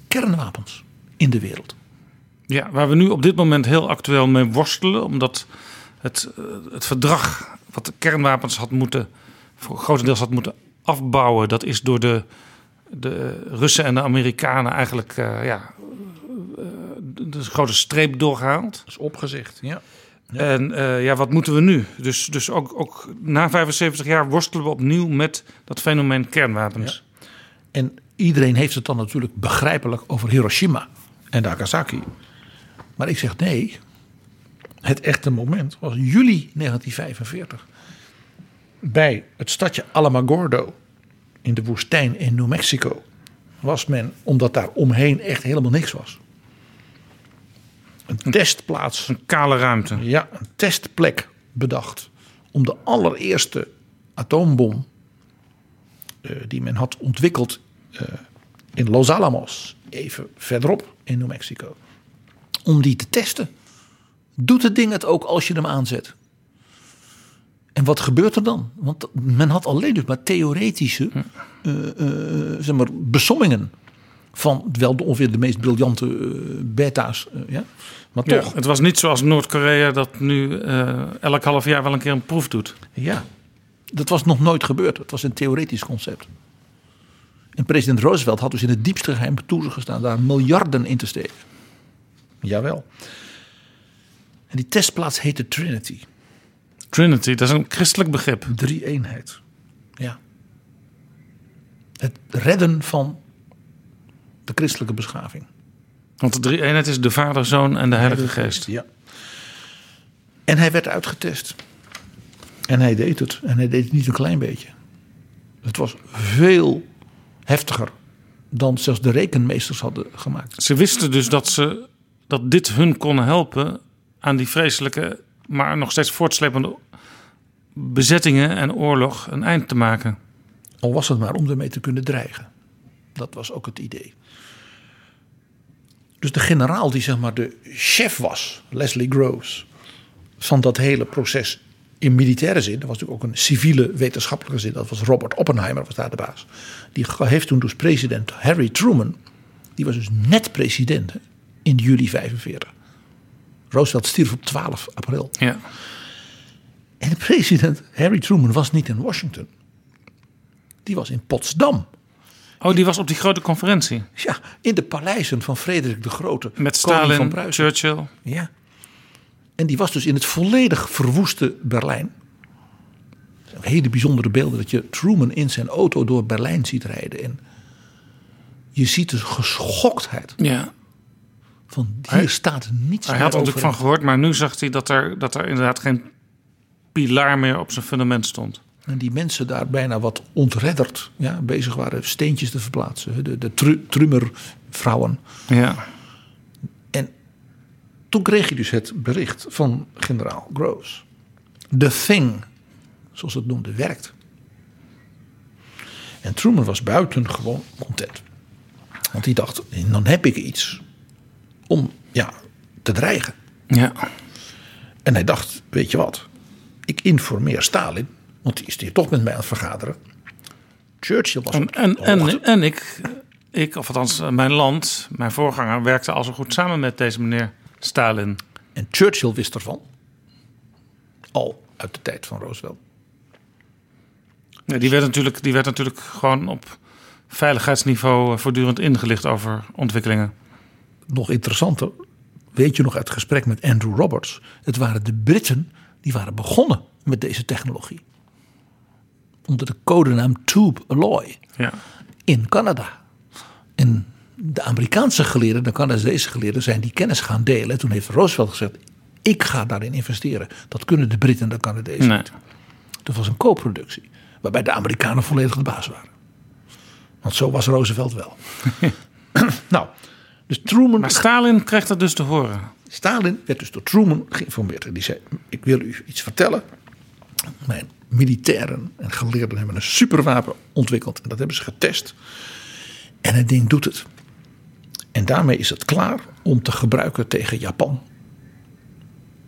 kernwapens in de wereld. Ja, waar we nu op dit moment heel actueel mee worstelen, omdat het, eh, het verdrag wat de kernwapens had moeten, grotendeels had moeten afbouwen, dat is door de, de Russen en de Amerikanen eigenlijk eh, ja, eh, de grote streep doorgehaald. Dat is opgezegd, ja. En eh, ja, wat moeten we nu? Dus, dus ook, ook na 75 jaar worstelen we opnieuw met dat fenomeen kernwapens. En iedereen heeft het dan natuurlijk begrijpelijk over Hiroshima en Nagasaki. Maar ik zeg nee. Het echte moment was juli 1945. Bij het stadje Alamogordo in de woestijn in New Mexico. Was men, omdat daar omheen echt helemaal niks was. Een testplaats Een kale ruimte. ja, een testplek bedacht om de allereerste atoombom eh, die men had ontwikkeld eh, in Los Alamos, even verderop in New Mexico, om die te testen. Doet het ding het ook als je hem aanzet? En wat gebeurt er dan? Want men had alleen dus maar theoretische eh, eh, zeg maar, besommingen van wel de, ongeveer de meest briljante eh, beta's. ja? Maar Ja, toch, het was niet zoals Noord-Korea dat nu elk half jaar wel een keer een proef doet. Ja, dat was nog nooit gebeurd. Het was een theoretisch concept. En president Roosevelt had dus in het diepste geheim toegestaan daar miljarden in te steken. Jawel. En die testplaats heette Trinity. Trinity, dat is een christelijk begrip. Drie eenheid. Ja. Het redden van de christelijke beschaving. Want de drie eenheid is de Vader, Zoon en de Heilige Geest. Ja. En hij werd uitgetest. En hij deed het. En hij deed het niet een klein beetje. Het was veel heftiger dan zelfs de rekenmeesters hadden gemaakt. Ze wisten dus dat, ze, dat dit hun kon helpen aan die vreselijke, maar nog steeds voortslepende bezettingen en oorlog een eind te maken. Al was het maar om ermee te kunnen dreigen. Dat was ook het idee. Dus de generaal die zeg maar de chef was, Leslie Groves, van dat hele proces in militaire zin. Dat was natuurlijk ook een civiele wetenschappelijke zin. Dat was Robert Oppenheimer, was daar de baas. Die heeft toen dus president Harry Truman. Die was dus net president in juli 45. Roosevelt stierf op 12 april. Ja. En de president Harry Truman was niet in Washington. Die was in Potsdam. Oh, die was op die grote conferentie. Ja, in de paleizen van Frederik de Grote. Met van Stalin, Pruisen. Churchill. Ja. En die was dus in het volledig verwoeste Berlijn. Hele bijzondere beelden dat je Truman in zijn auto door Berlijn ziet rijden. En je ziet de geschoktheid Ja. Van hier Hij- staat niets Hij had er natuurlijk van gehoord, maar nu zag hij dat er, dat er inderdaad geen pilaar meer op zijn fundament stond. En die mensen daar bijna wat ontredderd ja, bezig waren steentjes te verplaatsen. De, de tru, Trummervrouwen. Ja. En toen kreeg je dus het bericht van generaal Groves. The thing, zoals het noemde, werkt. En Truman was buitengewoon content. Want hij dacht, dan heb ik iets om ja, te dreigen. Ja. En hij dacht, weet je wat, ik informeer Stalin, want die is hier toch met mij aan het vergaderen. Churchill was En, en, en, en ik, ik, of althans eh, mijn land, mijn voorganger, werkte al zo goed samen met deze meneer Stalin. En Churchill wist ervan. Al uit de tijd van Roosevelt. Ja, die, werd natuurlijk, die werd natuurlijk gewoon op veiligheidsniveau eh, voortdurend ingelicht over ontwikkelingen. Nog interessanter, weet je nog uit het gesprek met Andrew Roberts. Het waren de Britten die waren begonnen met deze technologie. Onder de codenaam Tube Alloy Ja. in Canada. En de Amerikaanse geleerden, de Canadese geleerden, zijn die kennis gaan delen. En toen heeft Roosevelt gezegd: Ik ga daarin investeren. Dat kunnen de Britten en de Canadezen Nee. niet. Dat was een co-productie, waarbij de Amerikanen volledig de baas waren. Want zo was Roosevelt wel. nou, dus Truman. Maar Stalin kreeg dat dus te horen. Stalin werd dus door Truman geïnformeerd. En die zei: Ik wil u iets vertellen. Mijn militairen en geleerden hebben een superwapen ontwikkeld. En dat hebben ze getest. En het ding doet het. En daarmee is het klaar om te gebruiken tegen Japan.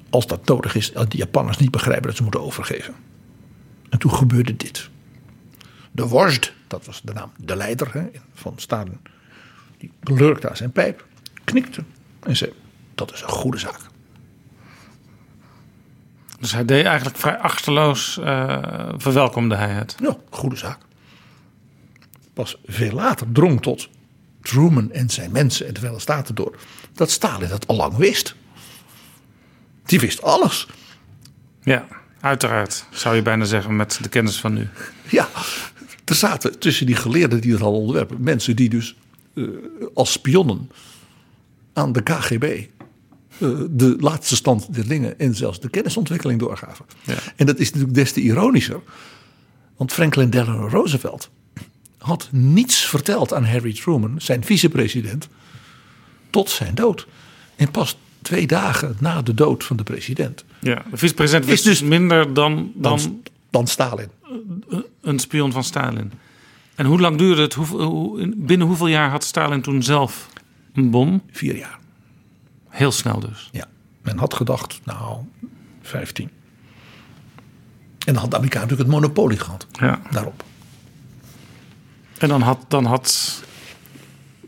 Als dat nodig is, als de Japanners niet begrijpen dat ze moeten overgeven. En toen gebeurde dit. De Wожd, dat was de naam, de leider hè, van Stalin. Die lurkte aan zijn pijp, knikte en zei: Dat is een goede zaak. Dus hij deed eigenlijk vrij achterloos, eh, verwelkomde hij het. Ja, goede zaak. Pas veel later drong tot Truman en zijn mensen en de Verenigde Staten door dat Stalin dat al lang wist. Die wist alles. Ja, uiteraard, zou je bijna zeggen met de kennis van nu. Ja, er zaten tussen die geleerden die het al ontwerpen mensen die dus als spionnen aan de KGB eh, de laatste stand der dingen en zelfs de kennisontwikkeling doorgaven. Ja. En dat is natuurlijk des te ironischer, want Franklin Delano Roosevelt had niets verteld aan Harry Truman, zijn vicepresident, tot zijn dood. En pas twee dagen na de dood van de president, Ja, de vicepresident Is wist dus dus- minder dan, dan dan, dan Stalin. een spion van Stalin. En hoe lang duurde het? Hoe, in- binnen hoeveel jaar had Stalin toen zelf een bom? Vier jaar. Heel snel dus. Ja, men had gedacht, nou, 15. En dan had de Amerikaan natuurlijk het monopolie gehad Ja. daarop. En dan had, dan had,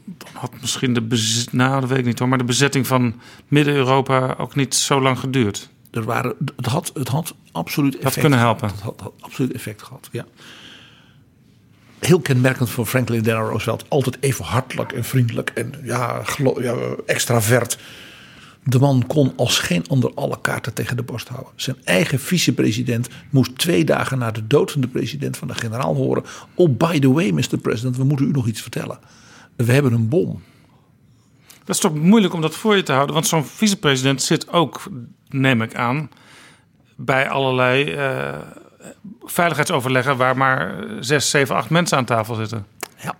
dan had misschien de bezet, nou dat weet ik niet hoor, maar de bezetting van Midden-Europa ook niet zo lang geduurd. Er waren, het, had, het had absoluut effect kunnen helpen. Het had, had absoluut effect gehad, ja. Heel kenmerkend voor Franklin Delano Roosevelt. Altijd even hartelijk en vriendelijk en ja, ja, extravert. De man kon als geen ander alle kaarten tegen de borst houden. Zijn eigen vicepresident moest twee dagen na de dood van de president van de generaal horen. Oh, by the way, Mr. President, we moeten u nog iets vertellen. We hebben een bom. Dat is toch moeilijk om dat voor je te houden, want zo'n vicepresident zit ook, neem ik aan, bij allerlei eh, veiligheidsoverleggen waar maar zes, zeven, acht mensen aan tafel zitten. Ja.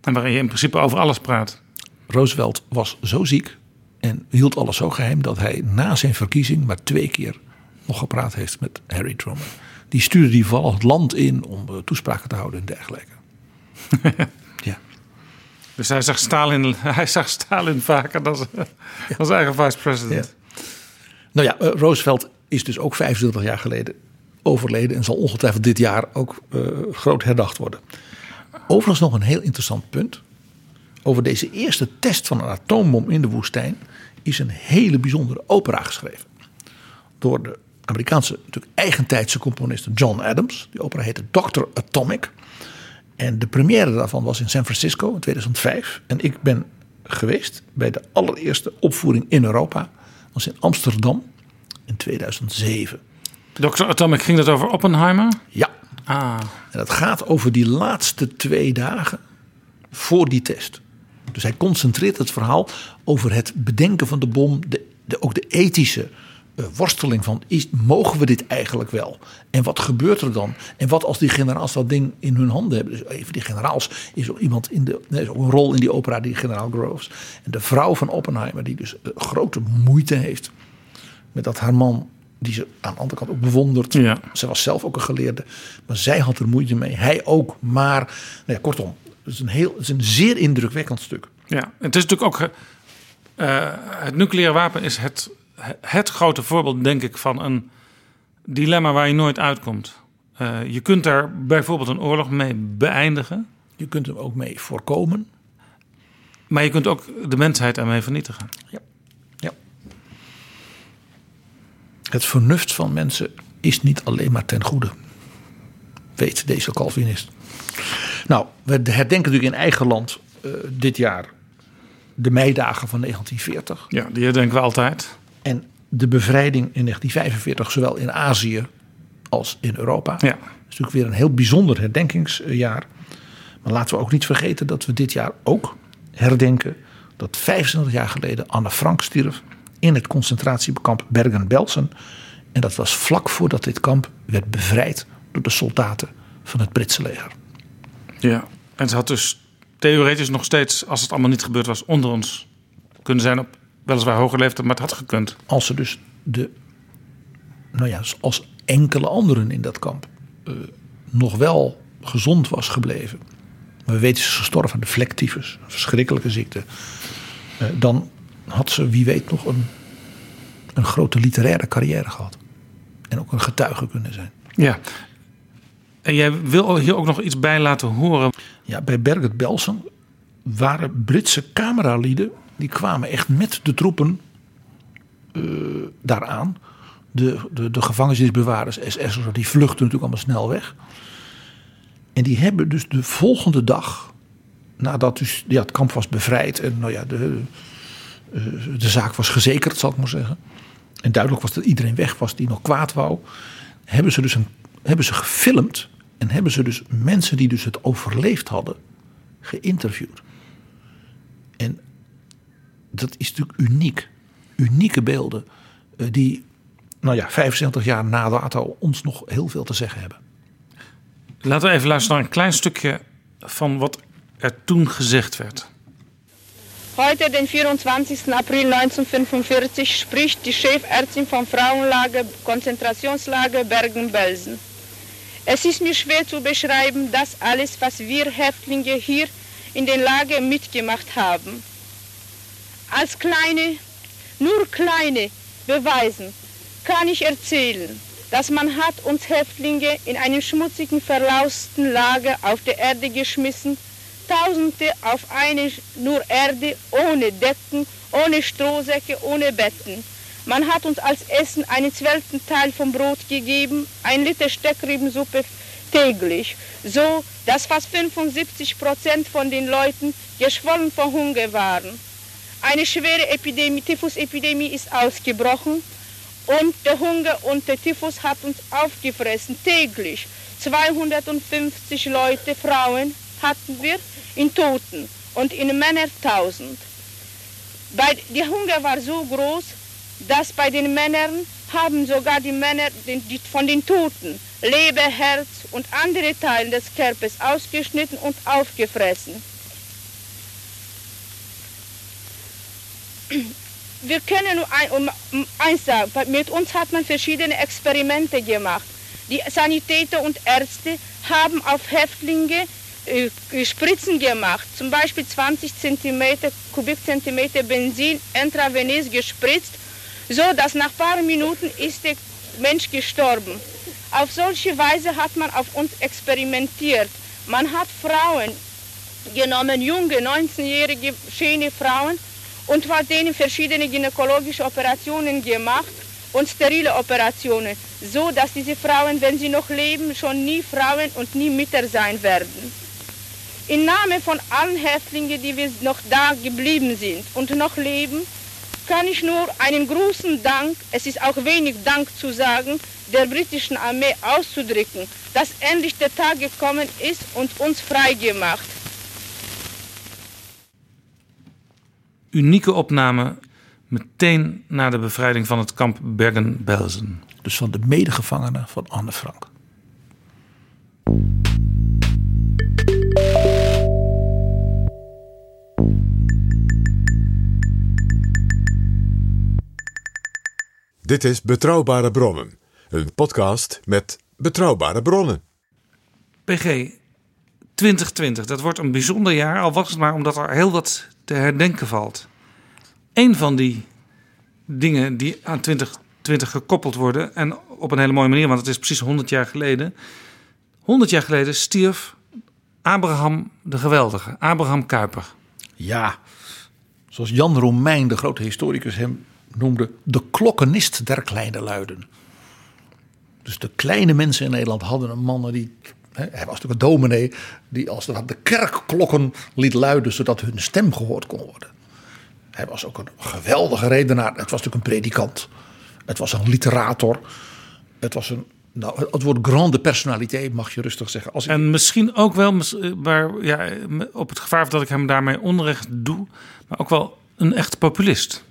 En waarin je in principe over alles praat. Roosevelt was zo ziek en hield alles zo geheim dat hij na zijn verkiezing maar twee keer nog gepraat heeft met Harry Truman. Die stuurde die vooral het land in om eh, toespraken te houden en dergelijke. ja. Dus hij zag Stalin, hij zag Stalin vaker dan zijn, als eigen vice-president. Nou ja, uh, Roosevelt is dus ook 25 jaar geleden overleden en zal ongetwijfeld dit jaar ook uh, groot herdacht worden. Overigens nog een heel interessant punt. Over deze eerste test van een atoombom in de woestijn is een hele bijzondere opera geschreven. Door de Amerikaanse, natuurlijk eigentijdse componist John Adams. Die opera heette Dr. Atomic. En de première daarvan was in San Francisco in 2005. En ik ben geweest bij de allereerste opvoering in Europa. Dat was in Amsterdam in 2007. Dr. Atomic, ging dat over Oppenheimer? Ja. Ah. En dat gaat over die laatste twee dagen voor die test. Dus hij concentreert het verhaal over het bedenken van de bom, de, de, ook de ethische uh, worsteling van is, mogen we dit eigenlijk wel? En wat gebeurt er dan? En wat als die generaals dat ding in hun handen hebben? Dus even die generaals is iemand in de nee, een rol in die opera, die generaal Groves. En de vrouw van Oppenheimer, die dus uh, grote moeite heeft met dat haar man die ze aan de andere kant ook bewondert. Ja. Ze was zelf ook een geleerde, maar zij had er moeite mee. Hij ook, maar nou ja, kortom, het is een, heel, het is een zeer indrukwekkend stuk. Ja, het is natuurlijk ook. Uh, het nucleaire wapen is het, het grote voorbeeld, denk ik, van een dilemma waar je nooit uitkomt. Uh, je kunt daar bijvoorbeeld een oorlog mee beëindigen. Je kunt hem ook mee voorkomen. Maar je kunt ook de mensheid ermee vernietigen. Ja. ja. Het vernuft van mensen is niet alleen maar ten goede. Weet deze Calvinist. Nou, we herdenken natuurlijk in eigen land uh, dit jaar de meidagen van 1940. Ja, die herdenken we altijd. En de bevrijding in 1945, zowel in Azië als in Europa. Ja. Dat is natuurlijk weer een heel bijzonder herdenkingsjaar. Maar laten we ook niet vergeten dat we dit jaar ook herdenken dat 25 jaar geleden Anne Frank stierf in het concentratiekamp Bergen-Belsen. En dat was vlak voordat dit kamp werd bevrijd door de soldaten van het Britse leger. Ja, en ze had dus theoretisch nog steeds, als het allemaal niet gebeurd was, onder ons kunnen zijn op weliswaar hoger leeftijd, maar het had gekund. Als ze dus de, nou ja, als enkele anderen in dat kamp uh, nog wel gezond was gebleven. Maar we weten ze is gestorven aan de vlektyfus, een verschrikkelijke ziekte. Uh, dan had ze, wie weet, nog een, een grote literaire carrière gehad. En ook een getuige kunnen zijn. Ja. En jij wil hier ook nog iets bij laten horen. Ja, bij Berget Belsen waren Britse cameralieden. Die kwamen echt met de troepen uh, daaraan. De, de, de gevangenisbewaarders, SS'ers, die vluchten natuurlijk allemaal snel weg. En die hebben dus de volgende dag, nadat dus, ja, het kamp was bevrijd en nou ja, de, de zaak was gezekerd, zal ik maar zeggen. En duidelijk was dat iedereen weg was die nog kwaad wou. Hebben ze dus een, hebben ze gefilmd en hebben ze dus mensen die dus het overleefd hadden geïnterviewd. En dat is natuurlijk uniek. Unieke beelden uh, die, nou ja, 75 jaar na dato ons nog heel veel te zeggen hebben. Laten we even luisteren naar een klein stukje van wat er toen gezegd werd. Heute, den 24. April 1945, spricht die Chefärztin vom Frauenlager, Konzentrationslager Bergen-Belsen. Es ist mir schwer zu beschreiben, das alles, was wir Häftlinge hier in den Lager mitgemacht haben. Als kleine, nur kleine Beweisen kann ich erzählen, dass man hat uns Häftlinge in einem schmutzigen, verlausten Lager auf der Erde geschmissen, Tausende auf eine nur Erde, ohne Decken, ohne Strohsäcke, ohne Betten. Man hat uns als Essen einen zwölften Teil vom Brot gegeben, ein Liter Steckriebensuppe täglich, so dass fast 75 Prozent von den Leuten geschwollen vor Hunger waren. Eine schwere Epidemie, Typhusepidemie ist ausgebrochen und der Hunger und der Typhus hat uns aufgefressen täglich. 250 Leute, Frauen hatten wir in Toten und in Männer 1000. Bei, der Hunger war so groß, dass bei den Männern haben sogar die Männer den, die, von den Toten Leber, Herz und andere Teile des Körpers ausgeschnitten und aufgefressen. Wir können nur ein, um, eins sagen, mit uns hat man verschiedene Experimente gemacht. Die Sanitäter und Ärzte haben auf Häftlinge Spritzen gemacht, zum Beispiel 20 cm, Kubikzentimeter Benzin intravenös gespritzt, so dass nach ein paar Minuten ist der Mensch gestorben. Auf solche Weise hat man auf uns experimentiert. Man hat Frauen genommen, junge, 19-jährige, schöne Frauen, und hat denen verschiedene gynäkologische Operationen gemacht und sterile Operationen, so dass diese Frauen, wenn sie noch leben, schon nie Frauen und nie Mütter sein werden. Im Namen von allen Häftlingen, die wir noch da geblieben sind und noch leben, kann ich nur einen großen Dank, es ist auch wenig Dank zu sagen, der britischen Armee auszudrücken, dass endlich der Tag gekommen ist und uns frei gemacht. Unieke opname meteen na de bevrijding van het kamp Bergen-Belsen. Dus van de medegevangenen van Anne Frank. Dit is Betrouwbare Bronnen, een podcast met betrouwbare bronnen. PG 2020, dat wordt een bijzonder jaar, al was het maar omdat er heel wat te herdenken valt. Een van die dingen die aan 2020 gekoppeld worden, en op een hele mooie manier, want het is precies 100 jaar geleden. 100 jaar geleden stierf Abraham de Geweldige, Abraham Kuyper. Ja, zoals Jan Romein, de grote historicus, hem noemde: de klokkenist der kleine luiden. Dus de kleine mensen in Nederland hadden een man die. Hij was natuurlijk een dominee die als het de kerkklokken liet luiden zodat hun stem gehoord kon worden. Hij was ook een geweldige redenaar. Het was natuurlijk een predikant. Het was een literator. Het was een. Nou, het woord grande personaliteit mag je rustig zeggen. En misschien ook wel, maar ja, op het gevaar dat ik hem daarmee onrecht doe, maar ook wel een echt populist.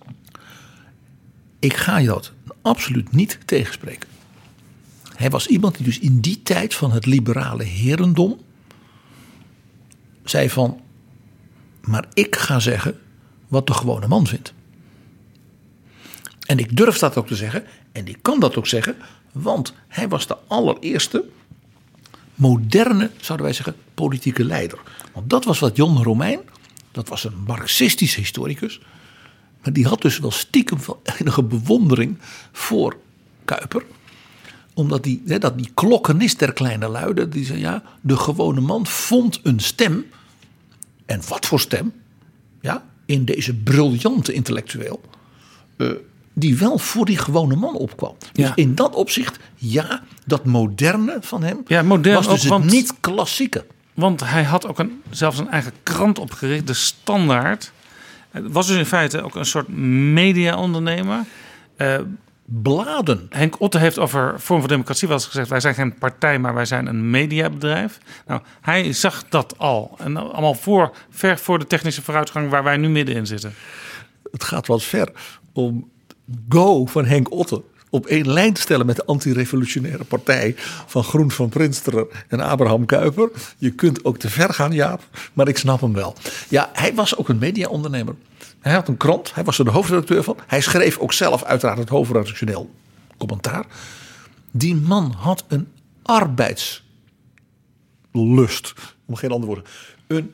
Ik ga je dat absoluut niet tegenspreken. Hij was iemand die dus in die tijd van het liberale herendom zei van, maar ik ga zeggen wat de gewone man vindt. En ik durf dat ook te zeggen, en ik kan dat ook zeggen, want hij was de allereerste moderne, zouden wij zeggen, politieke leider. Want dat was wat Jon Romein, dat was een marxistische historicus, maar die had dus wel stiekem wel enige bewondering voor Kuiper omdat die, hè, dat die klokkenist der kleine luiden, die zei ja, de gewone man vond een stem. En wat voor stem? Ja, in deze briljante intellectueel. Uh, die wel voor die gewone man opkwam. Dus Ja. in dat opzicht, ja, dat moderne van hem Ja, modern was dus ook, het want- niet klassieke. Want hij had ook een, zelfs een eigen krant opgericht, de Standaard. Het was dus in feite ook een soort media-ondernemer. Eh, Bladen. Henk Otte heeft over Vorm van Democratie wel eens gezegd... wij zijn geen partij, maar wij zijn een mediabedrijf. Nou, hij zag dat al. En allemaal voor, ver voor de technische vooruitgang waar wij nu middenin zitten. Het gaat wat ver om Go van Henk Otte op één lijn te stellen met de antirevolutionaire partij van Groen van Prinsterer en Abraham Kuyper. Je kunt ook te ver gaan, Jaap, maar ik snap hem wel. Ja, hij was ook een mediaondernemer. Hij had een krant, hij was er de hoofdredacteur van. Hij schreef ook zelf uiteraard het hoofdredactioneel commentaar. Die man had een arbeidslust, om geen andere woorden, een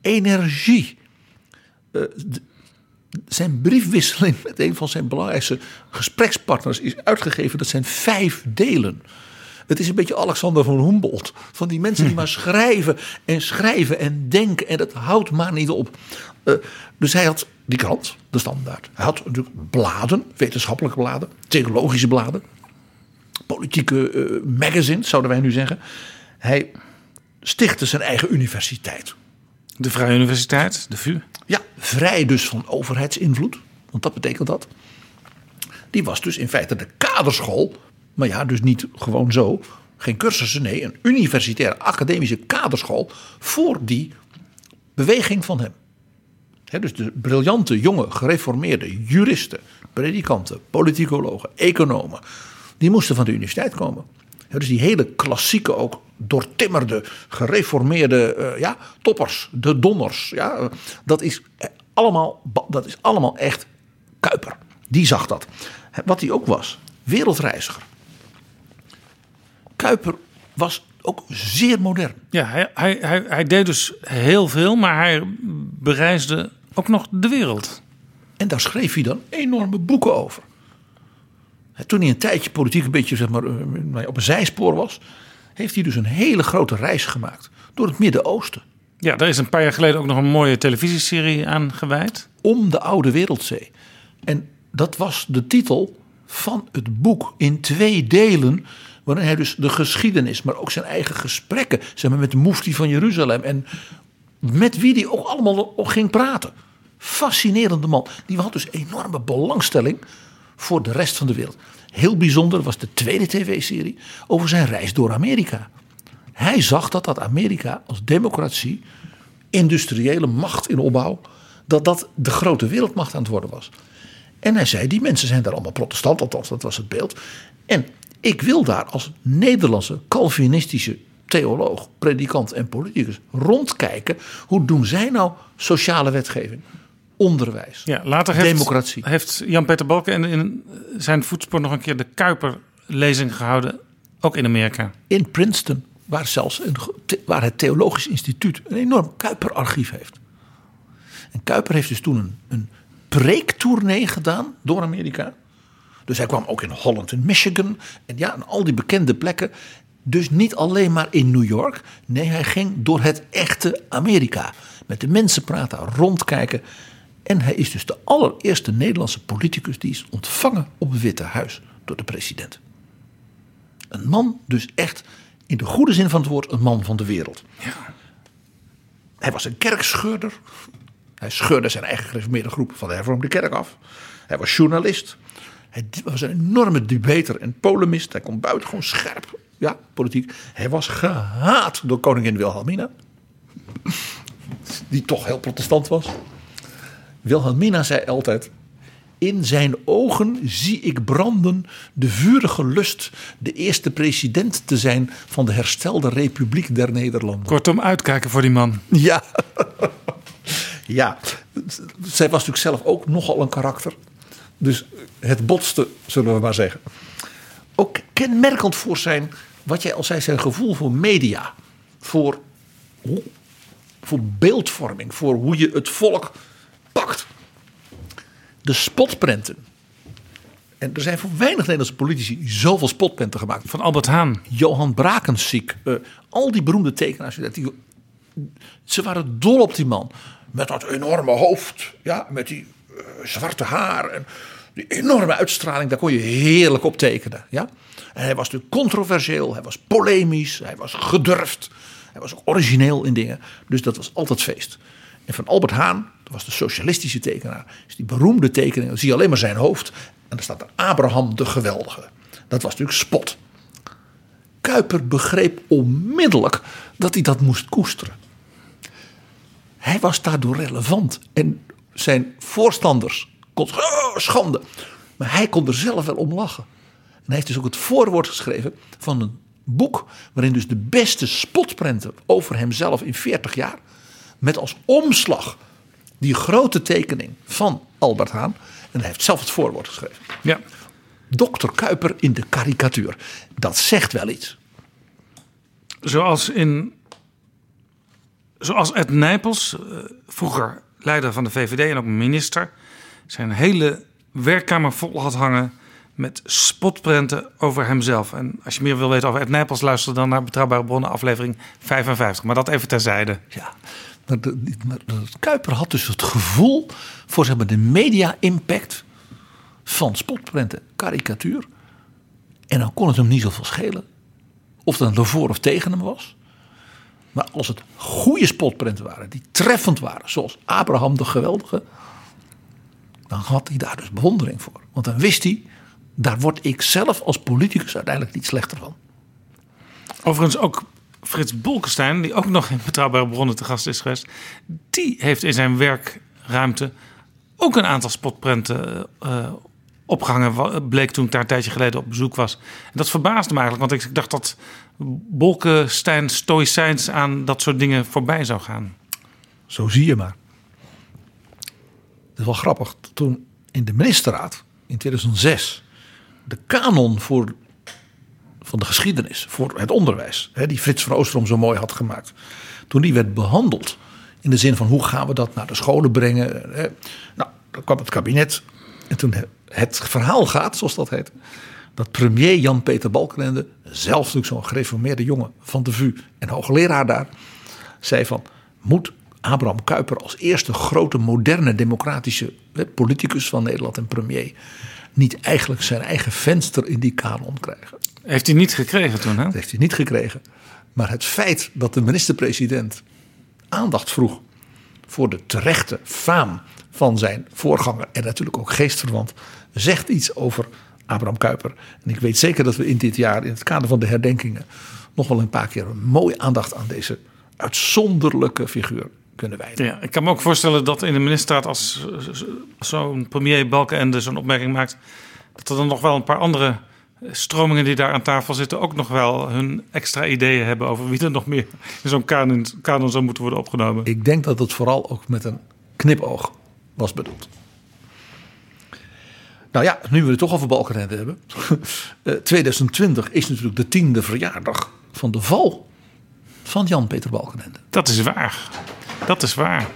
energie. Eh, zijn briefwisseling met een van zijn belangrijkste gesprekspartners is uitgegeven. Dat zijn vijf delen. Het is een beetje Alexander van Humboldt. Van die mensen die maar schrijven en schrijven en denken. En dat houdt maar niet op. Eh, dus hij had die krant, de standaard. Hij had natuurlijk bladen, wetenschappelijke bladen, theologische bladen. Politieke eh, magazines, zouden wij nu zeggen. Hij stichtte zijn eigen universiteit. De Vrije Universiteit, de VU. Ja, vrij dus van overheidsinvloed. Want dat betekent dat. Die was dus in feite de kaderschool. Maar ja, dus niet gewoon zo. Geen cursussen, nee, een universitaire academische kaderschool. voor die beweging van hem. Dus de briljante, jonge, gereformeerde juristen, predikanten, politicologen, economen. die moesten van de universiteit komen. Dus die hele klassieke, ook doortimmerde, gereformeerde eh, ja, toppers, de donners. Ja, dat, is eh, allemaal, dat is allemaal echt Kuiper. Die zag dat. Wat hij ook was, wereldreiziger. Kuiper was ook zeer modern. Ja, hij, hij, hij, hij deed dus heel veel, maar hij bereisde ook nog de wereld. En daar schreef hij dan enorme boeken over. Toen hij een tijdje politiek een beetje zeg maar, eh, op een zijspoor was, heeft hij dus een hele grote reis gemaakt door het Midden-Oosten. Ja, daar is een paar jaar geleden ook nog een mooie televisieserie aan gewijd. Om de Oude Wereldzee. En dat was de titel van het boek in twee delen. Waarin hij dus de geschiedenis, maar ook zijn eigen gesprekken. Zeg maar met de mufti van Jeruzalem. En met wie hij ook allemaal ging praten. Fascinerende man. Die had dus enorme belangstelling voor de rest van de wereld. Heel bijzonder was de tweede tv-serie over zijn reis door Amerika. Hij zag dat dat Amerika als democratie, industriële macht in opbouw, dat dat de grote wereldmacht aan het worden was. En hij zei, die mensen zijn daar allemaal protestant, althans dat was het beeld. En ik wil daar als Nederlandse Calvinistische theoloog, predikant en politicus rondkijken. Hoe doen zij nou sociale wetgeving? Onderwijs, ja, later heeft, democratie. Heeft Jan-Peter Balken in zijn voetspoor nog een keer de Kuiper-lezing gehouden, ook in Amerika. In Princeton, waar zelfs een, waar het Theologisch Instituut een enorm Kuiper-archief heeft. En Kuiper heeft dus toen een, een preektournee gedaan door Amerika. Dus hij kwam ook in Holland en Michigan. En ja, en al die bekende plekken. Dus niet alleen maar in New York. Nee, hij ging door het echte Amerika. Met de mensen praten, rondkijken. En hij is dus de allereerste Nederlandse politicus die is ontvangen op het Witte Huis door de president. Een man, dus echt in de goede zin van het woord, een man van de wereld. Ja. Hij was een kerkscheurder. Hij scheurde zijn eigen gereformeerde groep van de hervormde kerk af. Hij was journalist. Hij was een enorme debater en polemist. Hij kon buitengewoon scherp, ja, politiek. Hij was gehaat door koningin Wilhelmina. Die toch heel protestant was. Wilhelmina zei altijd: In zijn ogen zie ik branden de vurige lust de eerste president te zijn van de herstelde Republiek der Nederlanden. Kortom, uitkijken voor die man. Ja. ja, zij was natuurlijk zelf ook nogal een karakter. Dus het botste, zullen we maar zeggen. Ook kenmerkend voor zijn, wat jij al zei, zijn gevoel voor media. Voor, voor beeldvorming, voor hoe je het volk De spotprenten. En er zijn voor weinig Nederlandse politici zoveel spotprenten gemaakt. Van Albert Haan. Johan Brakensiek. Uh, al die beroemde tekenaars. Die, ze waren dol op die man. Met dat enorme hoofd. Ja, met die uh, zwarte haar. En die enorme uitstraling. Daar kon je heerlijk op tekenen. Ja? En hij was natuurlijk controversieel. Hij was polemisch. Hij was gedurfd. Hij was ook origineel in dingen. Dus dat was altijd feest. En van Albert Haan, dat was de socialistische tekenaar, is die beroemde tekening, dan zie je alleen maar zijn hoofd. En dan staat er Abraham de Geweldige. Dat was natuurlijk spot. Kuiper begreep onmiddellijk dat hij dat moest koesteren. Hij was daardoor relevant. En zijn voorstanders kon oh, schande. Maar hij kon er zelf wel om lachen. En hij heeft dus ook het voorwoord geschreven van een boek waarin dus de beste spotprenten over hemzelf in 40 jaar met als omslag die grote tekening van Albert Haan. En hij heeft zelf het voorwoord geschreven. Ja. Dokter Kuiper in de karikatuur. Dat zegt wel iets. Zoals in. Zoals Ed Nijpels, eh, vroeger leider van de VVD en ook minister, zijn hele werkkamer vol had hangen met spotprenten over hemzelf. En als je meer wil weten over Ed Nijpels, luister dan naar Betrouwbare Bronnen, aflevering 55. Maar dat even terzijde. Ja, maar Kuiper had dus het gevoel voor zeg maar, de media-impact van spotprenten, karikatuur. En dan kon het hem niet zoveel schelen of dat ervoor of tegen hem was. Maar als het goede spotprenten waren, die treffend waren, zoals Abraham de Geweldige, dan had hij daar dus bewondering voor. Want dan wist hij, daar word ik zelf als politicus uiteindelijk niet slechter van. Overigens ook Frits Bolkestein, die ook nog in Betrouwbare Bronnen te gast is geweest, die heeft in zijn werkruimte ook een aantal spotprenten uh, opgehangen. Bleek toen ik daar een tijdje geleden op bezoek was. En dat verbaasde me eigenlijk, want ik dacht dat Bolkestein stoïcijns aan dat soort dingen voorbij zou gaan. Zo zie je maar. Het is wel grappig. Toen in de ministerraad in 2006 de kanon voor van de geschiedenis voor het onderwijs, hè, die Frits van Oosterom zo mooi had gemaakt, toen die werd behandeld in de zin van hoe gaan we dat naar de scholen brengen. Hè. Nou, dan kwam het kabinet en toen het verhaal gaat, zoals dat heet, dat premier Jan-Peter Balkenende, zelf natuurlijk zo'n gereformeerde jongen van de VU en hoogleraar daar, zei van moet Abraham Kuyper als eerste grote moderne democratische politicus van Nederland en premier niet eigenlijk zijn eigen venster in die kanon krijgen. Heeft hij niet gekregen toen, hè? Dat heeft hij niet gekregen. Maar het feit dat de minister-president aandacht vroeg voor de terechte faam van zijn voorganger en natuurlijk ook geestverwant, zegt iets over Abraham Kuyper. En ik weet zeker dat we in dit jaar, in het kader van de herdenkingen, nog wel een paar keer een mooie aandacht aan deze uitzonderlijke figuur kunnen wijden. Ja, ik kan me ook voorstellen dat in de ministerraad als zo'n premier Balkenende zo'n opmerking maakt, dat er dan nog wel een paar andere stromingen die daar aan tafel zitten ook nog wel hun extra ideeën hebben over wie er nog meer in zo'n kanon, kanon zou moeten worden opgenomen. Ik denk dat het vooral ook met een knipoog was bedoeld. Nou ja, nu we het toch over Balkenende hebben. Eh, 2020 is natuurlijk de tiende verjaardag van de val van Jan-Peter Balkenende. Dat is waar. Dat is waar.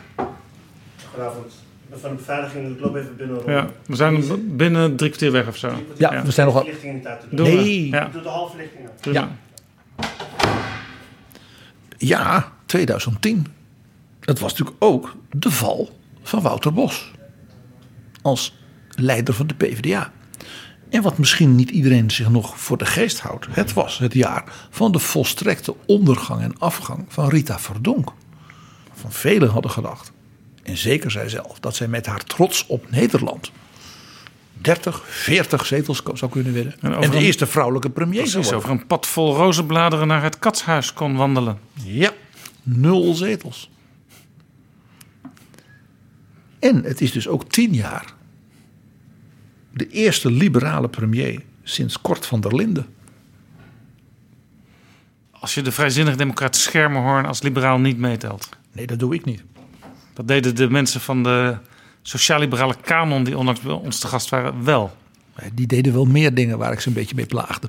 Goedenavond. Van de beveiliging. Ik loop even binnen. Ja, we zijn binnen drie kwartier weg of zo. Ja, we zijn nog Verlichting in de tijd doen. Nee. Ja. Doe de halve verlichting aan. Doen Ja. Ja, 2010. Het was natuurlijk ook de val van Wouter Bos. Als leider van de PvdA. En wat misschien niet iedereen zich nog voor de geest houdt. Het was het jaar van de volstrekte ondergang en afgang van Rita Verdonk. Van velen hadden gedacht. En zeker zij zelf. Dat zij met haar trots op Nederland. 30, 40 zetels zou kunnen winnen. En de een- eerste vrouwelijke premier zou worden. over een pad vol rozenbladeren naar het katshuis kon wandelen. Ja, nul zetels. En het is dus ook tien jaar de eerste liberale premier sinds Kort van der Linden. Als je de vrijzinnig democraat Schermerhorn als liberaal niet meetelt. Nee, dat doe ik niet. Dat deden de mensen van de sociaal-liberale kanon die onlangs bij ons te gast waren wel. Die deden wel meer dingen waar ik ze een beetje mee plaagde.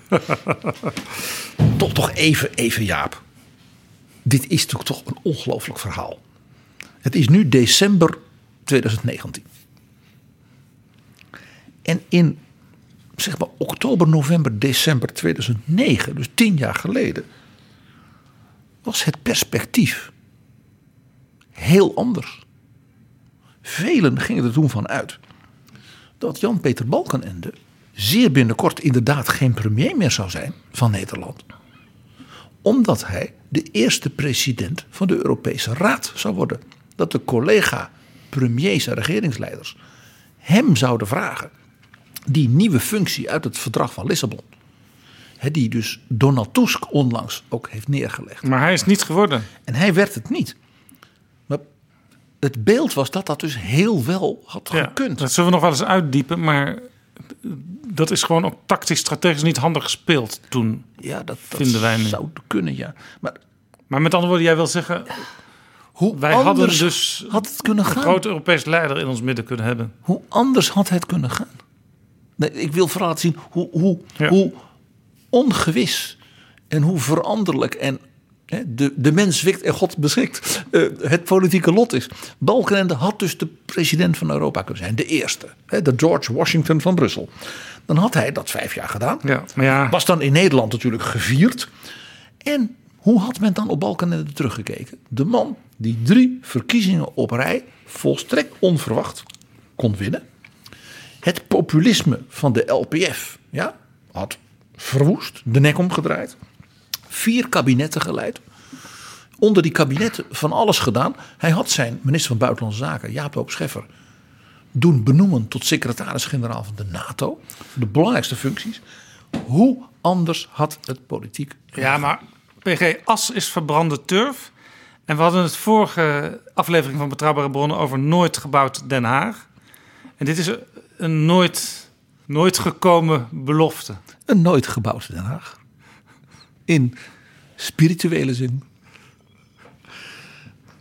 toch, toch even, even Jaap. Dit is natuurlijk toch een ongelooflijk verhaal. Het is nu december 2019. En in zeg maar oktober, november, december 2009, dus tien jaar geleden, was het perspectief heel anders. Velen gingen er toen van uit dat Jan-Peter Balkenende zeer binnenkort inderdaad geen premier meer zou zijn van Nederland. Omdat hij de eerste president van de Europese Raad zou worden. Dat de collega-premiers en regeringsleiders hem zouden vragen die nieuwe functie uit het verdrag van Lissabon. Die dus Donald Tusk onlangs ook heeft neergelegd. Maar hij is niet geworden. En hij werd het niet. Het beeld was dat dat dus heel wel had Ja, gekund. dat zullen we nog wel eens uitdiepen, maar dat is gewoon ook tactisch strategisch niet handig gespeeld toen. Ja, dat, dat vinden wij nu. zou kunnen, ja. Maar Maar met andere woorden, jij wil zeggen, hoe wij hadden dus had het kunnen een gaan? groot Europees leider in ons midden kunnen hebben. Hoe anders had het kunnen gaan? Nee, ik wil vooral laten zien hoe, hoe, Ja. hoe ongewis en hoe veranderlijk en de, de mens wikt en God beschikt eh, het politieke lot is. Balkenende had dus de president van Europa kunnen zijn, de eerste. Hè, de George Washington van Brussel. Dan had hij dat vijf jaar gedaan. Ja, maar ja, Was dan in Nederland natuurlijk gevierd. En hoe had men dan op Balkenende teruggekeken? De man die drie verkiezingen op rij volstrekt onverwacht kon winnen. Het populisme van de LPF ja, had verwoest, de nek omgedraaid. Vier kabinetten geleid. Onder die kabinetten van alles gedaan. Hij had zijn minister van Buitenlandse Zaken, Jaap Scheffer, doen benoemen tot secretaris-generaal van de NATO. De belangrijkste functies. Hoe anders had het politiek ja, maar PG As is verbrande turf. En we hadden het vorige aflevering van Betrouwbare Bronnen over nooit gebouwd Den Haag. En dit is een nooit, nooit gekomen belofte. Een nooit gebouwd Den Haag. In spirituele zin.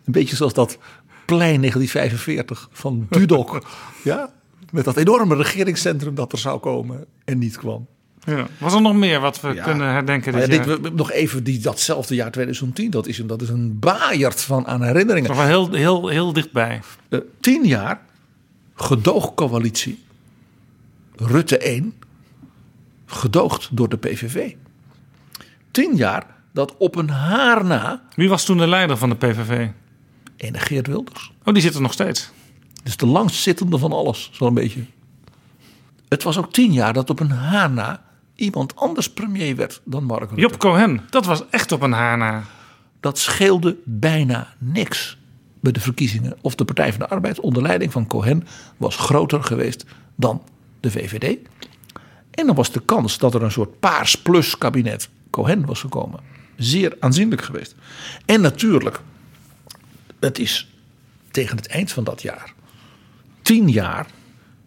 Een beetje zoals dat plein 1945 van Dudok. ja, met dat enorme regeringscentrum dat er zou komen en niet kwam. Ja. Was er nog meer wat we Ja. kunnen herdenken dit ja, jaar? dit, we- nog even die, datzelfde jaar 2010. Dat is een, dat is een baaierd van aan herinneringen. Wel heel, heel, heel dichtbij. Eh, tien jaar gedoogcoalitie. Rutte 1. Gedoogd door de PVV. Tien jaar dat op een haar na. Wie was toen de leider van de PVV? Ene Geert Wilders. Oh, die zit er nog steeds. Dus de langstzittende van alles, zo'n beetje. Het was ook tien jaar dat op een haar na iemand anders premier werd dan Mark Rutte. Job Cohen, dat was echt op een haar na. Dat scheelde bijna niks bij de verkiezingen. Of de Partij van de Arbeid onder leiding van Cohen was groter geweest dan de VVD. En dan was de kans dat er een soort paars plus kabinet Cohen was gekomen. Zeer aanzienlijk geweest. En natuurlijk, het is tegen het eind van dat jaar, tien jaar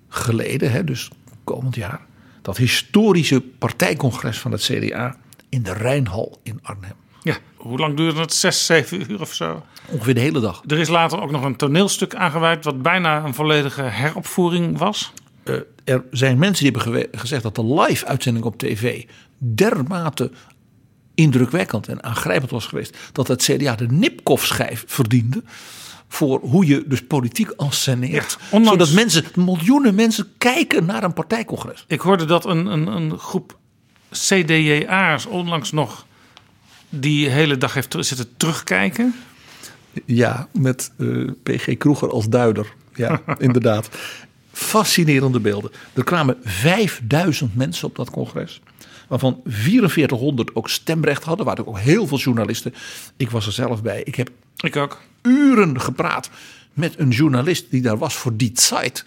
geleden, hè, dus komend jaar, dat historische partijcongres van het CDA in de Rijnhal in Arnhem. Ja, hoe lang duurde het? Zes, zeven uur of zo? Ongeveer de hele dag. Er is later ook nog een toneelstuk aangeweid... wat bijna een volledige heropvoering was. Eh, er zijn mensen die hebben gezegd dat de live-uitzending op tv dermate indrukwekkend en aangrijpend was geweest. dat het CDA de Nipkoff-schijf verdiende. voor hoe je dus politiek. Ja, ondanks- Zodat mensen, miljoenen mensen kijken naar een partijcongres. Ik hoorde dat een, een, een groep CDJA'ers onlangs nog... die hele dag heeft zitten terugkijken. Ja, met eh, PG Kroeger als duider. Ja, inderdaad. Fascinerende beelden. Er kwamen 5000 mensen op dat congres. Waarvan 4400 ook stemrecht hadden. Waren ook heel veel journalisten. Ik was er zelf bij. Ik heb Ik ook. uren gepraat met een journalist die daar was voor Die Zeit.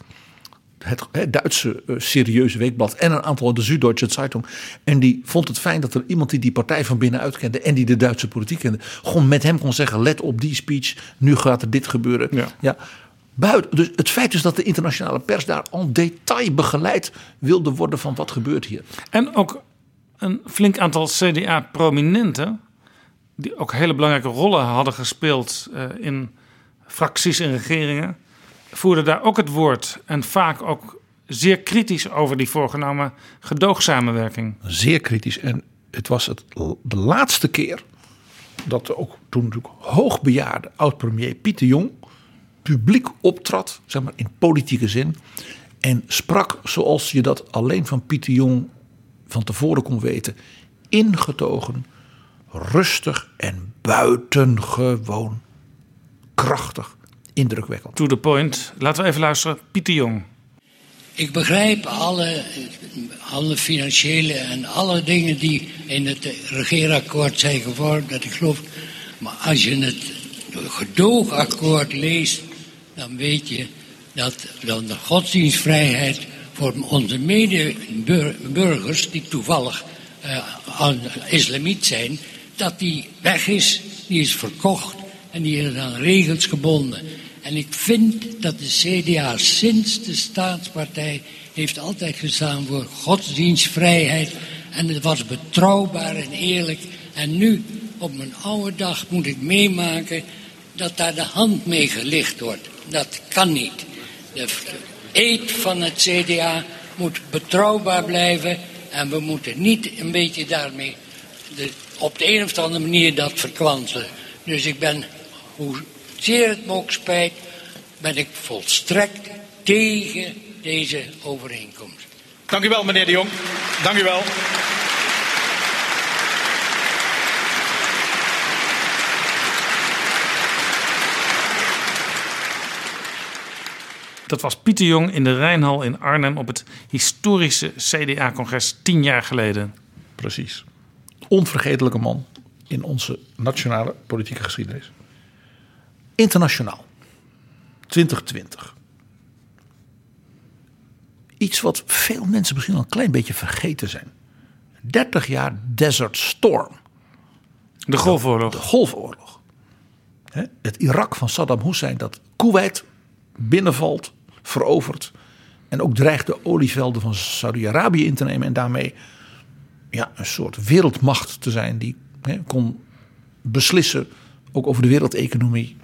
Het, het Duitse eh, serieuze weekblad. En een aantal de Süddeutsche Zeitung. En die vond het fijn dat er iemand die die partij van binnenuit kende. En die de Duitse politiek kende. Gewoon met hem kon zeggen: let op die speech. Nu gaat er dit gebeuren. Ja. Buiten, dus het feit is dat de internationale pers daar en detail begeleid wilde worden van wat gebeurt hier. En ook een flink aantal CDA-prominenten... die ook hele belangrijke rollen hadden gespeeld... eh, in fracties en regeringen... voerden daar ook het woord. En vaak ook zeer kritisch over die voorgenomen gedoogsamenwerking. Zeer kritisch. En het was het, de laatste keer dat ook toen natuurlijk hoogbejaarde oud-premier Pieter Jong publiek optrad, zeg maar in politieke zin. En sprak zoals je dat alleen van Pieter Jong van tevoren kon weten. Ingetogen, rustig en buitengewoon krachtig, indrukwekkend. To the point. Laten we even luisteren. Pieter Jong. Ik begrijp alle, alle financiële en alle dingen die in het regeerakkoord zijn gevormd, dat ik geloof. Maar als je het gedoogakkoord leest, dan weet je dat dan de godsdienstvrijheid voor onze medeburgers, die toevallig eh, islamiet zijn, dat die weg is, die is verkocht en die is aan regels gebonden. En ik vind dat de CDA sinds de staatspartij heeft altijd gestaan voor godsdienstvrijheid. En het was betrouwbaar en eerlijk. En nu, op mijn oude dag, moet ik meemaken dat daar de hand mee gelicht wordt. Dat kan niet. De eed van het CDA moet betrouwbaar blijven. En we moeten niet een beetje daarmee op de een of andere manier dat verkwanselen. Dus ik ben, hoe zeer het me ook spijt, ben ik volstrekt tegen deze overeenkomst. Dank u wel, meneer de Jong. Dank u wel. Dat was Pieter Jong in de Rijnhal in Arnhem op het historische CDA-congres tien jaar geleden. Precies. Onvergetelijke man in onze nationale politieke geschiedenis. Internationaal. 2020. Iets wat veel mensen misschien al een klein beetje vergeten zijn. 30 jaar Desert Storm. De Golfoorlog. De Golfoorlog. Het Irak van Saddam Hussein dat Kuwait binnenvalt, verovert. En ook dreigt de olievelden van Saudi-Arabië in te nemen. En daarmee ja, een soort wereldmacht te zijn die hè, kon beslissen ook over de wereldeconomie.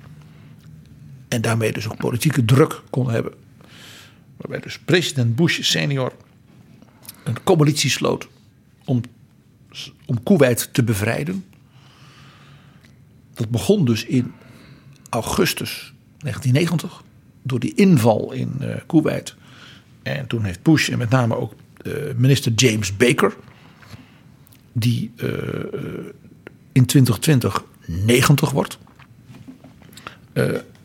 En daarmee dus ook politieke druk kon hebben. Waarbij dus president Bush senior een coalitie sloot om, om Kuwait te bevrijden. Dat begon dus in augustus 1990 door die inval in uh, Kuwait. En toen heeft Bush en met name ook uh, minister James Baker, die uh, in 2020 90 wordt.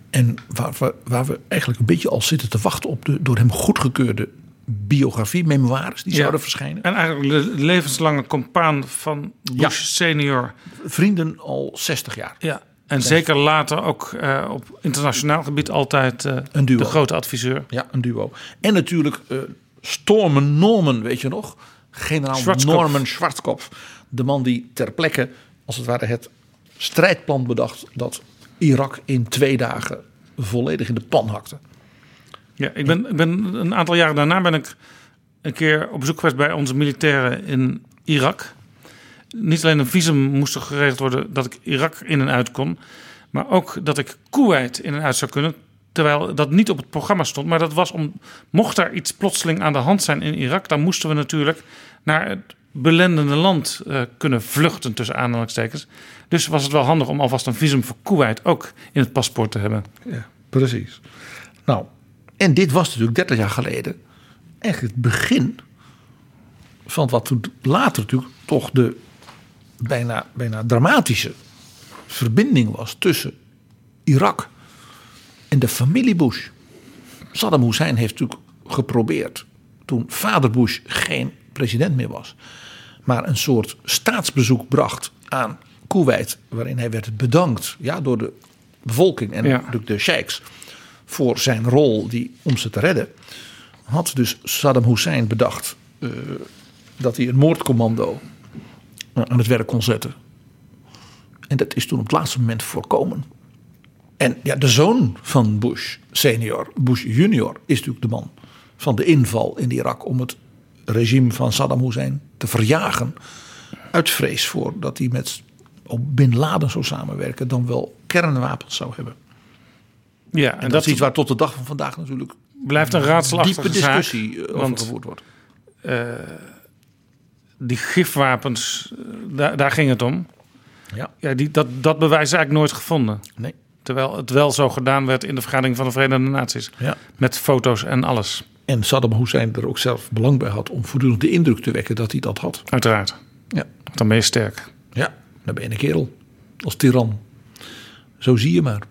en waar we, waar we eigenlijk een beetje al zitten te wachten op de door hem goedgekeurde biografie, memoires die zouden verschijnen. En eigenlijk de levenslange compaan van Bush ja. senior. Vrienden al 60 jaar. Ja. En zeker later ook uh, op internationaal gebied altijd uh, een duo. de grote adviseur. Ja, een duo. En natuurlijk uh, Stormen Norman, weet je nog? Generaal Schwarzkopf. Norman Schwarzkopf. De man die ter plekke, als het ware, het strijdplan bedacht... dat Irak in twee dagen volledig in de pan hakte. Ja, ik ben, ik ben een aantal jaren daarna ben ik een keer op bezoek geweest bij onze militairen in Irak niet alleen een visum moest er geregeld worden dat ik Irak in en uit kon, maar ook dat ik Kuwait in en uit zou kunnen. Terwijl dat niet op het programma stond, maar dat was om, mocht er iets plotseling aan de hand zijn in Irak, dan moesten we natuurlijk naar het belendende land uh, kunnen vluchten, tussen aanhalingstekens. Dus was het wel handig om alvast een visum voor Kuwait ook in het paspoort te hebben. Ja, precies. Nou, en dit was natuurlijk 30 jaar geleden echt het begin van wat later natuurlijk toch de bijna, bijna dramatische verbinding was tussen Irak en de familie Bush. Saddam Hussein heeft natuurlijk geprobeerd, toen vader Bush geen president meer was, maar een soort staatsbezoek bracht aan Kuwait, waarin hij werd bedankt ja, door de bevolking en ja. de sheiks voor zijn rol die, om ze te redden. Had dus Saddam Hussein bedacht uh, dat hij een moordcommando aan het werk kon zetten. En dat is toen op het laatste moment voorkomen. En ja, de zoon van Bush senior, Bush junior, is natuurlijk de man van de inval in Irak om het regime van Saddam Hussein te verjagen. Uit vrees voor dat hij met Bin Laden zou samenwerken, dan wel kernwapens zou hebben. Ja, en, dat, is iets waar tot de dag van vandaag natuurlijk blijft een raadselachtige diepe discussie zaak, over want, gevoerd wordt. Uh, die gifwapens, eh, daar, daar ging het om. Ja. Ja, die, dat, dat bewijs is eigenlijk nooit gevonden. Nee. Terwijl het wel zo gedaan werd in de vergadering van de Verenigde Naties. Ja. Met foto's en alles. En Saddam Hussein er ook zelf belang bij had om voortdurend de indruk te wekken dat hij dat had. Uiteraard. Ja. Dan ben je sterk. Ja, dan ben je een kerel. Als tiran. Zo zie je maar.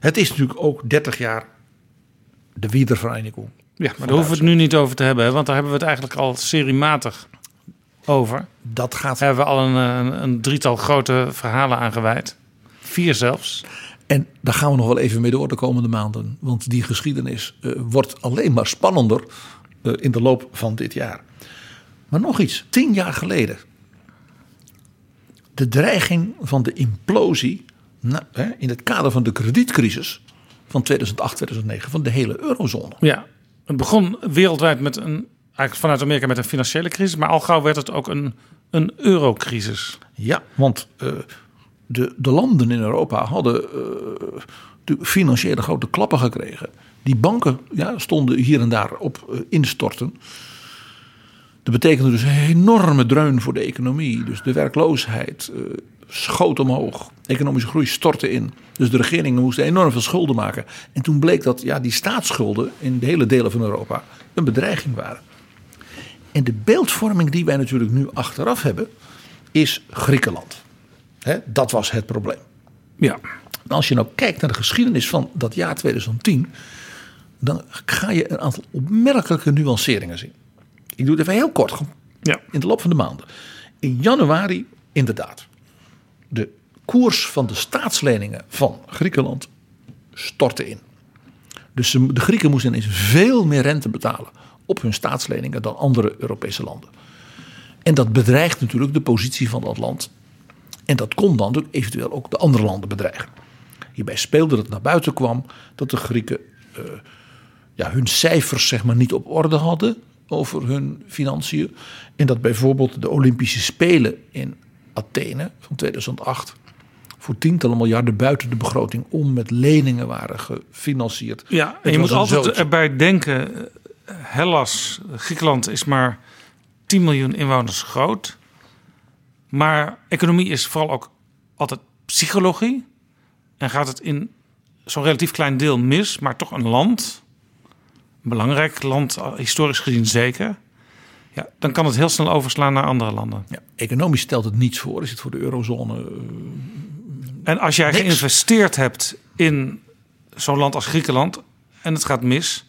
Het is natuurlijk ook 30 jaar de wiedervereniging. Ja, maar daar hoeven we het nu niet over te hebben. Want daar hebben we het eigenlijk al seriematig over. Dat gaat. Daar hebben we al een, een, een drietal grote verhalen aan gewijd. Vier zelfs. En daar gaan we nog wel even mee door de komende maanden. Want die geschiedenis uh, wordt alleen maar spannender uh, in de loop van dit jaar. Maar nog iets. Tien jaar geleden. De dreiging van de implosie na, hè, in het kader van de kredietcrisis van 2008, 2009 van de hele eurozone. Ja, het begon wereldwijd met een eigenlijk vanuit Amerika met een financiële crisis, maar al gauw werd het ook een, een eurocrisis. Ja, want uh, de, de landen in Europa hadden uh, financiële grote klappen gekregen. Die banken ja, stonden hier en daar op uh, instorten. Dat betekende dus een enorme dreun voor de economie. Dus de werkloosheid schoot omhoog. Economische groei stortte in. Dus de regeringen moesten enorm veel schulden maken. En toen bleek dat ja, die staatsschulden in de hele delen van Europa een bedreiging waren. En de beeldvorming die wij natuurlijk nu achteraf hebben, is Griekenland. dat was het probleem. Ja. Als je nou kijkt naar de geschiedenis van dat jaar 2010, dan ga je een aantal opmerkelijke nuanceringen zien. Ik doe het even heel kort, ja. in de loop van de maanden. In januari, inderdaad, de koers van de staatsleningen van Griekenland stortte in. Dus de Grieken moesten ineens veel meer rente betalen op hun staatsleningen dan andere Europese landen. En dat bedreigt natuurlijk de positie van dat land. En dat kon dan natuurlijk eventueel ook de andere landen bedreigen. Hierbij speelde het naar buiten kwam dat de Grieken uh, ja, hun cijfers zeg maar, niet op orde hadden over hun financiën. En dat bijvoorbeeld de Olympische Spelen in Athene van 2008 voor tientallen miljarden buiten de begroting om met leningen waren gefinancierd. Ja, en je moet altijd erbij denken, Hellas, Griekenland is maar 10 miljoen inwoners groot. Maar economie is vooral ook altijd psychologie. En gaat het in zo'n relatief klein deel mis, maar toch een land, een belangrijk land, historisch gezien zeker. Ja, dan kan het heel snel overslaan naar andere landen. Ja, economisch stelt het niets voor. Is het voor de eurozone? eh, En als jij Niks. geïnvesteerd hebt in zo'n land als Griekenland en het gaat mis,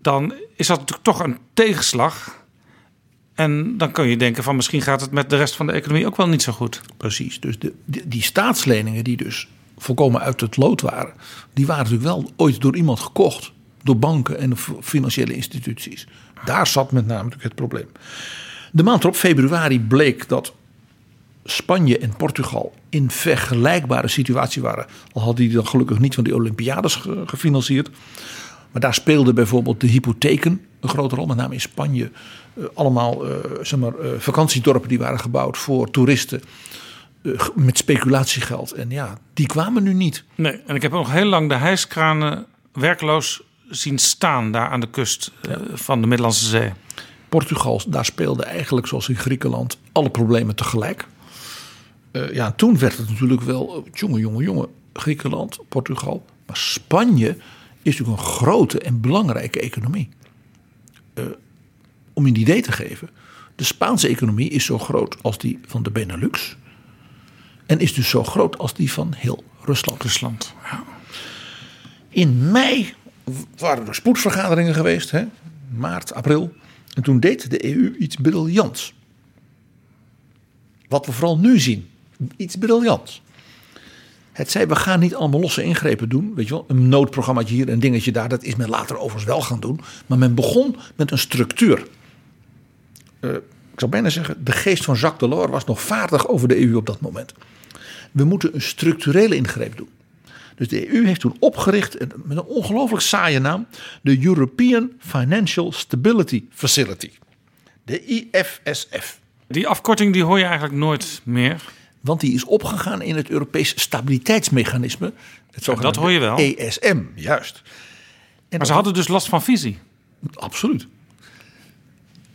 dan is dat natuurlijk toch een tegenslag. En dan kun je denken van misschien gaat het met de rest van de economie ook wel niet zo goed. Precies. Dus de, die, staatsleningen die dus volkomen uit het lood waren, die waren natuurlijk wel ooit door iemand gekocht. Door banken en financiële instituties. Daar zat met name natuurlijk het probleem. De maand erop, februari, bleek dat Spanje en Portugal in vergelijkbare situatie waren. Al hadden die dan gelukkig niet van die Olympiades ge- gefinancierd. Maar daar speelden bijvoorbeeld de hypotheken een grote rol. Met name in Spanje. Eh, allemaal eh, zeg maar, eh, vakantiedorpen die waren gebouwd voor toeristen. met speculatiegeld. En ja, die kwamen nu niet. Nee, en ik heb nog heel lang de hijskranen werkloos zien staan daar aan de kust van de Middellandse Zee. Portugal, daar speelden eigenlijk zoals in Griekenland alle problemen tegelijk. Ja, toen werd het natuurlijk wel, jongen, jongen, jongen, Griekenland, Portugal. Maar Spanje is natuurlijk een grote en belangrijke economie. Eh, om je een idee te geven, de Spaanse economie is zo groot als die van de Benelux. En is dus zo groot als die van heel Rusland. Rusland, ja. In mei waren er spoedvergaderingen geweest, hè? maart, april. En toen deed de EU iets briljants. Wat we vooral nu zien, iets briljants. Het zei, we gaan niet allemaal losse ingrepen doen. Weet je wel, een noodprogrammaatje hier, een dingetje daar. Dat is men later overigens wel gaan doen. Maar men begon met een structuur. Eh, ik zou bijna zeggen, de geest van Jacques Delors was nog vaardig over de EU op dat moment. We moeten een structurele ingreep doen. Dus de EU heeft toen opgericht, met een ongelooflijk saaie naam, de European Financial Stability Facility. De IFSF. Die afkorting die hoor je eigenlijk nooit meer. Want die is opgegaan in het Europees Stabiliteitsmechanisme. Het dat hoor je wel. ESM, juist. Maar ze hadden dus last van visie. Absoluut.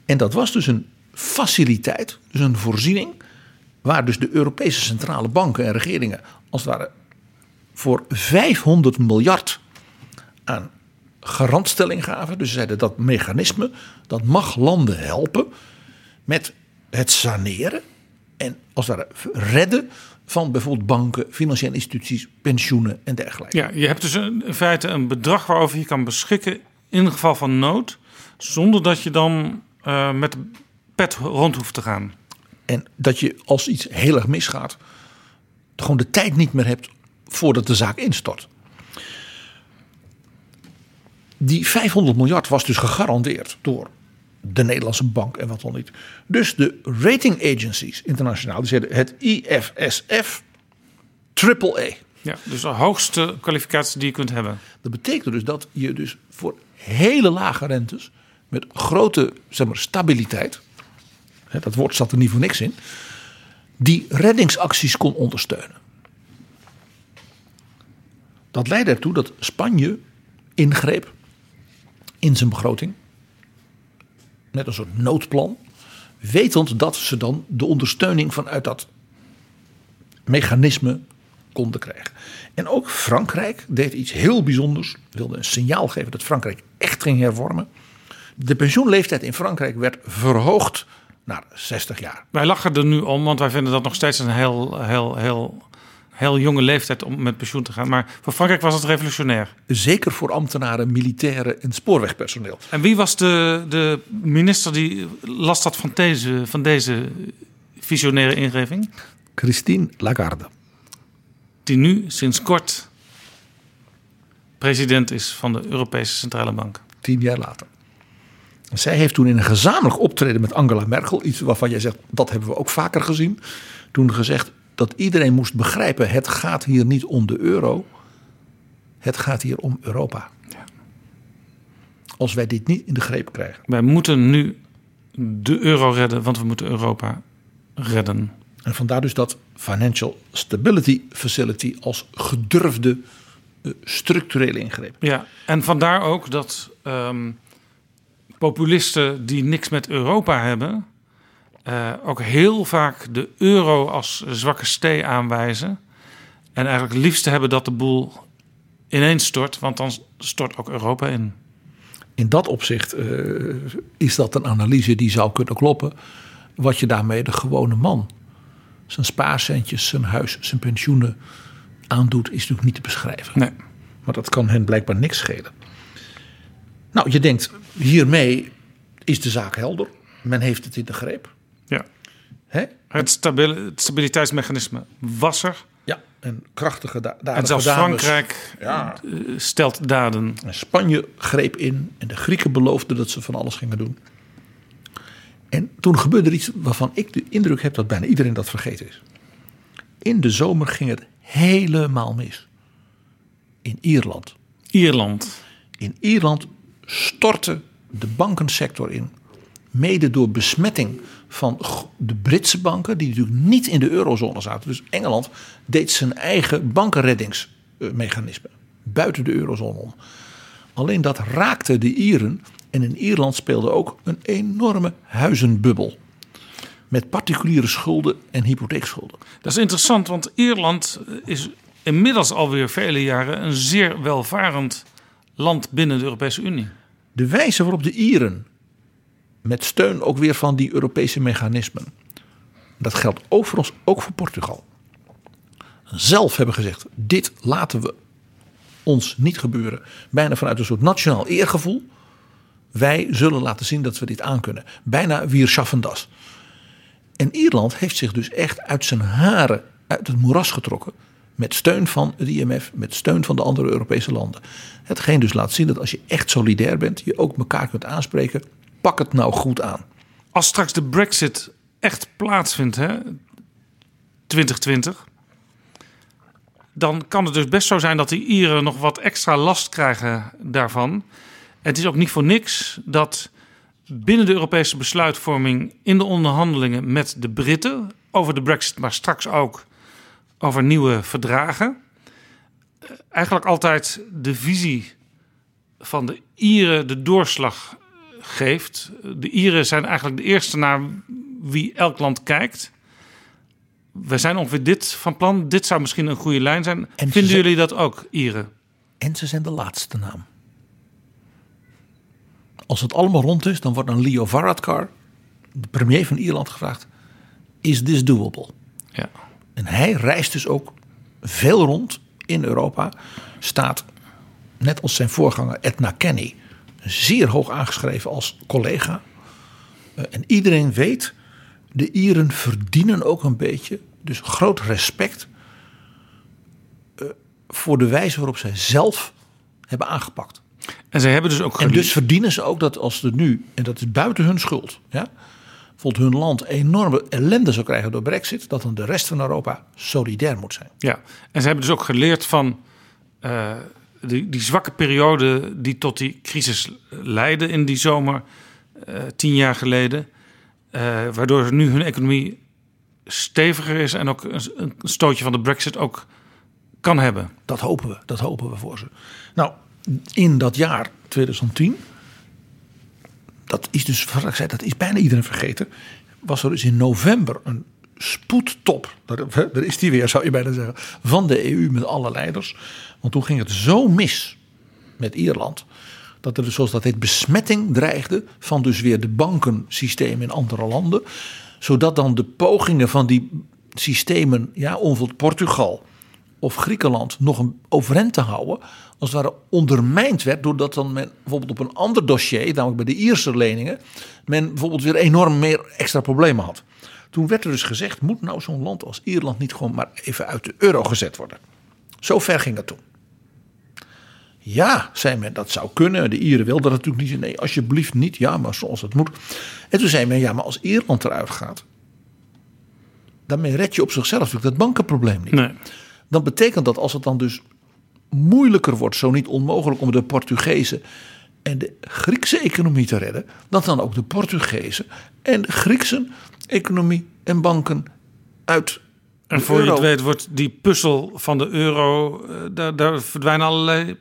En dat was dus een faciliteit, dus een voorziening, waar dus de Europese centrale banken en regeringen als het ware voor 500 miljard aan garantstelling gaven. Dus ze zeiden dat mechanisme, dat mag landen helpen met het saneren en als het ware redden van bijvoorbeeld banken, financiële instituties, pensioenen en dergelijke. Ja, je hebt dus een- in feite een bedrag waarover je kan beschikken in geval van nood, zonder dat je dan eh, met de pet rond hoeft te gaan. En dat je als iets heel erg misgaat, gewoon de tijd niet meer hebt voordat de zaak instort. Die 500 miljard was dus gegarandeerd door de Nederlandse bank en wat dan niet. Dus de rating agencies internationaal, die zeiden het IFSF AAA. Ja, dus de hoogste kwalificatie die je kunt hebben. Dat betekent dus dat je dus voor hele lage rentes, met grote zeg maar, stabiliteit, hè, dat woord zat er niet voor niks in, die reddingsacties kon ondersteunen. Dat leidde ertoe dat Spanje ingreep in zijn begroting met een soort noodplan, wetend dat ze dan de ondersteuning vanuit dat mechanisme konden krijgen. En ook Frankrijk deed iets heel bijzonders, wilde een signaal geven dat Frankrijk echt ging hervormen. De pensioenleeftijd in Frankrijk werd verhoogd naar 60 jaar. Wij lachen er nu om, want wij vinden dat nog steeds een heel, heel, heel, heel jonge leeftijd om met pensioen te gaan. Maar voor Frankrijk was het revolutionair. Zeker voor ambtenaren, militairen en spoorwegpersoneel. En wie was de, de minister die last had van deze, van deze visionaire ingeving? Christine Lagarde. Die nu sinds kort president is van de Europese Centrale Bank. Tien jaar later. Zij heeft toen in een gezamenlijk optreden met Angela Merkel, iets waarvan jij zegt dat hebben we ook vaker gezien, toen gezegd dat iedereen moest begrijpen: het gaat hier niet om de euro, het gaat hier om Europa. Als wij dit niet in de greep krijgen. Wij moeten nu de euro redden, want we moeten Europa redden. En vandaar dus dat Financial Stability Facility als gedurfde eh, structurele ingreep. Ja, en vandaar ook dat ehm, populisten die niks met Europa hebben, eh, ook heel vaak de euro als zwakke stee aanwijzen. En eigenlijk het liefste hebben dat de boel ineens stort, want dan stort ook Europa in. In dat opzicht eh, is dat een analyse die zou kunnen kloppen. Wat je daarmee de gewone man, zijn spaarcentjes, zijn huis, zijn pensioenen aandoet, is natuurlijk niet te beschrijven. Nee. Maar dat kan hen blijkbaar niks schelen. Nou, je denkt, hiermee is de zaak helder. Men heeft het in de greep. Hè? Het, stabiliteitsmechanisme was er. Ja, en krachtige da daden. En zelfs Frankrijk Ja. eh, stelt daden. En Spanje greep in en de Grieken beloofden dat ze van alles gingen doen. En toen gebeurde er iets waarvan ik de indruk heb dat bijna iedereen dat vergeten is. In de zomer ging het helemaal mis. In Ierland. Ierland. In Ierland stortte de bankensector in. Mede door besmetting van de Britse banken, die natuurlijk niet in de eurozone zaten. Dus Engeland deed zijn eigen bankenreddingsmechanisme buiten de eurozone om. Alleen dat raakte de Ieren. En in Ierland speelde ook een enorme huizenbubbel. Met particuliere schulden en hypotheekschulden. Dat is interessant, want Ierland is inmiddels alweer vele jaren een zeer welvarend land binnen de Europese Unie. De wijze waarop de Ieren, met steun ook weer van die Europese mechanismen, dat geldt overigens ook voor Portugal, zelf hebben gezegd: dit laten we ons niet gebeuren. Bijna vanuit een soort nationaal eergevoel. Wij zullen laten zien dat we dit aankunnen. Bijna wir schaffen das. En Ierland heeft zich dus echt uit zijn haren uit het moeras getrokken. Met steun van het IMF, met steun van de andere Europese landen. Hetgeen dus laat zien dat als je echt solidair bent, je ook elkaar kunt aanspreken. Pak het nou goed aan. Als straks de Brexit echt plaatsvindt, hè, 2020, dan kan het dus best zo zijn dat die Ieren nog wat extra last krijgen daarvan. Het is ook niet voor niks dat binnen de Europese besluitvorming in de onderhandelingen met de Britten over de Brexit, maar straks ook over nieuwe verdragen, eh, eigenlijk altijd de visie van de Ieren de doorslag geeft. De Ieren zijn eigenlijk de eerste naar wie elk land kijkt. We zijn ongeveer dit van plan. Dit zou misschien een goede lijn zijn. En Vinden zijn- jullie dat ook, Ieren? En ze zijn de laatste naam. Als het allemaal rond is, dan wordt aan Leo Varadkar, de premier van Ierland, gevraagd: Is this doable? Ja. En hij reist dus ook veel rond in Europa. Staat, net als zijn voorganger Edna Kenny, zeer hoog aangeschreven als collega. Eh, En iedereen weet, de Ieren verdienen ook een beetje, dus groot respect eh, voor de wijze waarop zij zelf hebben aangepakt. En zij hebben dus ook En dus verdienen ze ook dat als er nu, en dat is buiten hun schuld, ja, bijvoorbeeld hun land enorme ellende zou krijgen door Brexit, dat dan de rest van Europa solidair moet zijn. Ja, en ze hebben dus ook geleerd van eh, die, die zwakke periode die tot die crisis leidde in die zomer eh, tien jaar geleden. eh, waardoor nu hun economie steviger is en ook een, stootje van de brexit ook kan hebben. Dat hopen we, dat hopen we voor ze. Nou, in dat jaar 2010, dat is dus, wat ik zei, dat is bijna iedereen vergeten, was er dus in november een spoedtop, daar is die weer zou je bijna zeggen, van de EU met alle leiders. Want toen ging het zo mis met Ierland, dat er dus zoals dat heet besmetting dreigde van dus weer de bankensystemen in andere landen. Zodat dan de pogingen van die systemen, ja, bijvoorbeeld Portugal of Griekenland nog een overeind te houden, als het ware ondermijnd werd, doordat dan men bijvoorbeeld op een ander dossier, namelijk bij de Ierse leningen, men bijvoorbeeld weer enorm meer extra problemen had. Toen werd er dus gezegd, moet nou zo'n land als Ierland niet gewoon maar even uit de euro gezet worden? Zo ver ging het toen. Ja, zei men, dat zou kunnen. De Ieren wilden dat natuurlijk niet. Nee, alsjeblieft niet. Ja, maar zoals het moet. En toen zei men, ja, maar als Ierland eruit gaat, daarmee red je op zichzelf natuurlijk dat bankenprobleem niet. Nee. Dan betekent dat als het dan dus moeilijker wordt, zo niet onmogelijk om de Portugese en de Griekse economie te redden, dat dan ook de Portugese en de Griekse economie en banken uit En voor je het weet wordt die puzzel van de euro, eh, daar, daar verdwijnen allerlei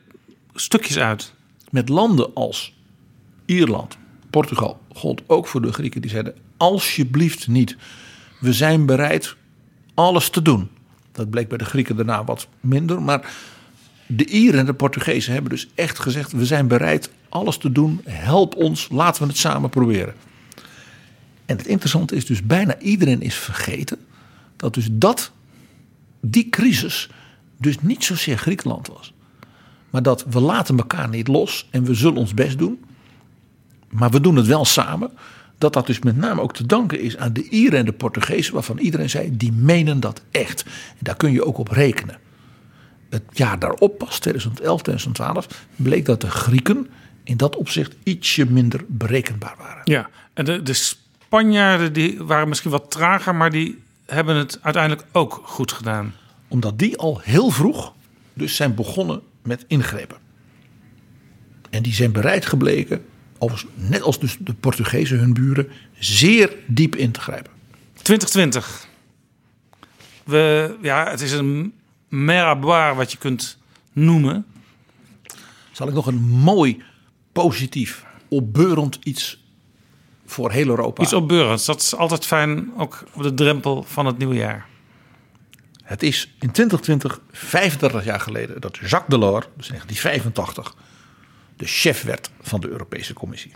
stukjes uit. met landen als Ierland, Portugal, gold ook voor de Grieken die zeiden: alsjeblieft niet. We zijn bereid alles te doen. Dat bleek bij de Grieken daarna wat minder. Maar de Ieren en de Portugezen hebben dus echt gezegd: we zijn bereid alles te doen. Help ons, laten we het samen proberen. En het interessante is dus bijna iedereen is vergeten dat dus dat, die crisis, dus niet zozeer Griekenland was. Maar dat we laten elkaar niet los en we zullen ons best doen. Maar we doen het wel samen. Dat dat dus met name ook te danken is aan de Ieren en de Portugezen. Waarvan iedereen zei, die menen dat echt. En daar kun je ook op rekenen. Het jaar daarop, pas 2011, 2012, bleek dat de Grieken in dat opzicht ietsje minder berekenbaar waren. Ja, en de, de Spanjaarden die waren misschien wat trager, maar die hebben het uiteindelijk ook goed gedaan. Omdat die al heel vroeg dus zijn begonnen met ingrepen. En die zijn bereid gebleken, net als dus de Portugezen hun buren, zeer diep in te grijpen. 2020. We, ja, het is een meraboir wat je kunt noemen. Zal ik nog een mooi, positief, opbeurend iets voor heel Europa. Iets opbeurends. Dat is altijd fijn, ook op de drempel van het nieuwe jaar. Het is in 2020, 35 jaar geleden, dat Jacques Delors, dus in 1985, de chef werd van de Europese Commissie.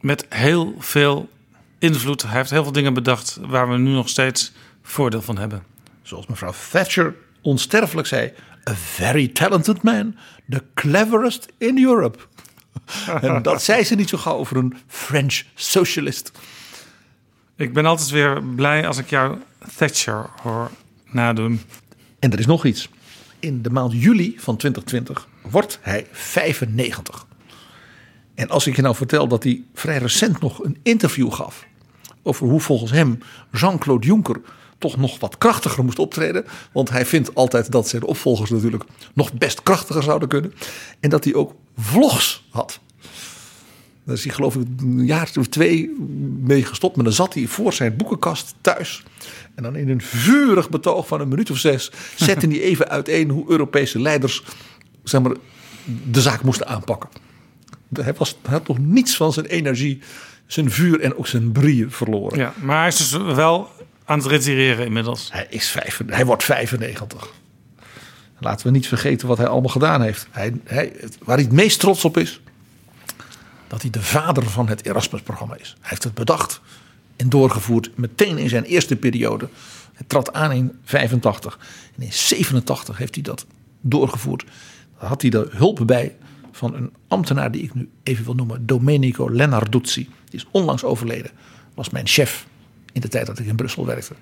Met heel veel invloed. Hij heeft heel veel dingen bedacht waar we nu nog steeds voordeel van hebben. Zoals mevrouw Thatcher onsterfelijk zei: A very talented man, the cleverest in Europe. en dat zei ze niet zo gauw over een French socialist. Ik ben altijd weer blij als ik jou Thatcher hoor nadoen. En er is nog iets. In de maand juli van 2020 wordt hij 95. En als ik je nou vertel dat hij vrij recent nog een interview gaf over hoe volgens hem Jean-Claude Juncker toch nog wat krachtiger moest optreden. Want hij vindt altijd dat zijn opvolgers natuurlijk nog best krachtiger zouden kunnen. En dat hij ook vlogs had. Daar is hij geloof ik een jaar of twee mee gestopt. Maar dan zat hij voor zijn boekenkast thuis. En dan in een vurig betoog van een minuut of zes zette hij even uiteen hoe Europese leiders zeg maar, de zaak moesten aanpakken. Hij, was, hij had nog niets van zijn energie, zijn vuur en ook zijn brieën verloren. Ja, maar hij is dus wel aan het retireren inmiddels. Hij, is vijf, hij wordt 95. Laten we niet vergeten wat hij allemaal gedaan heeft. Hij, hij, waar hij het meest trots op is, dat hij de vader van het Erasmus-programma is. Hij heeft het bedacht en doorgevoerd meteen in zijn eerste periode. Hij trad aan in 85 en in 87 heeft hij dat doorgevoerd. Had hij de hulp bij van een ambtenaar die ik nu even wil noemen, Domenico Lennarduzzi. Die is onlangs overleden, was mijn chef in de tijd dat ik in Brussel werkte.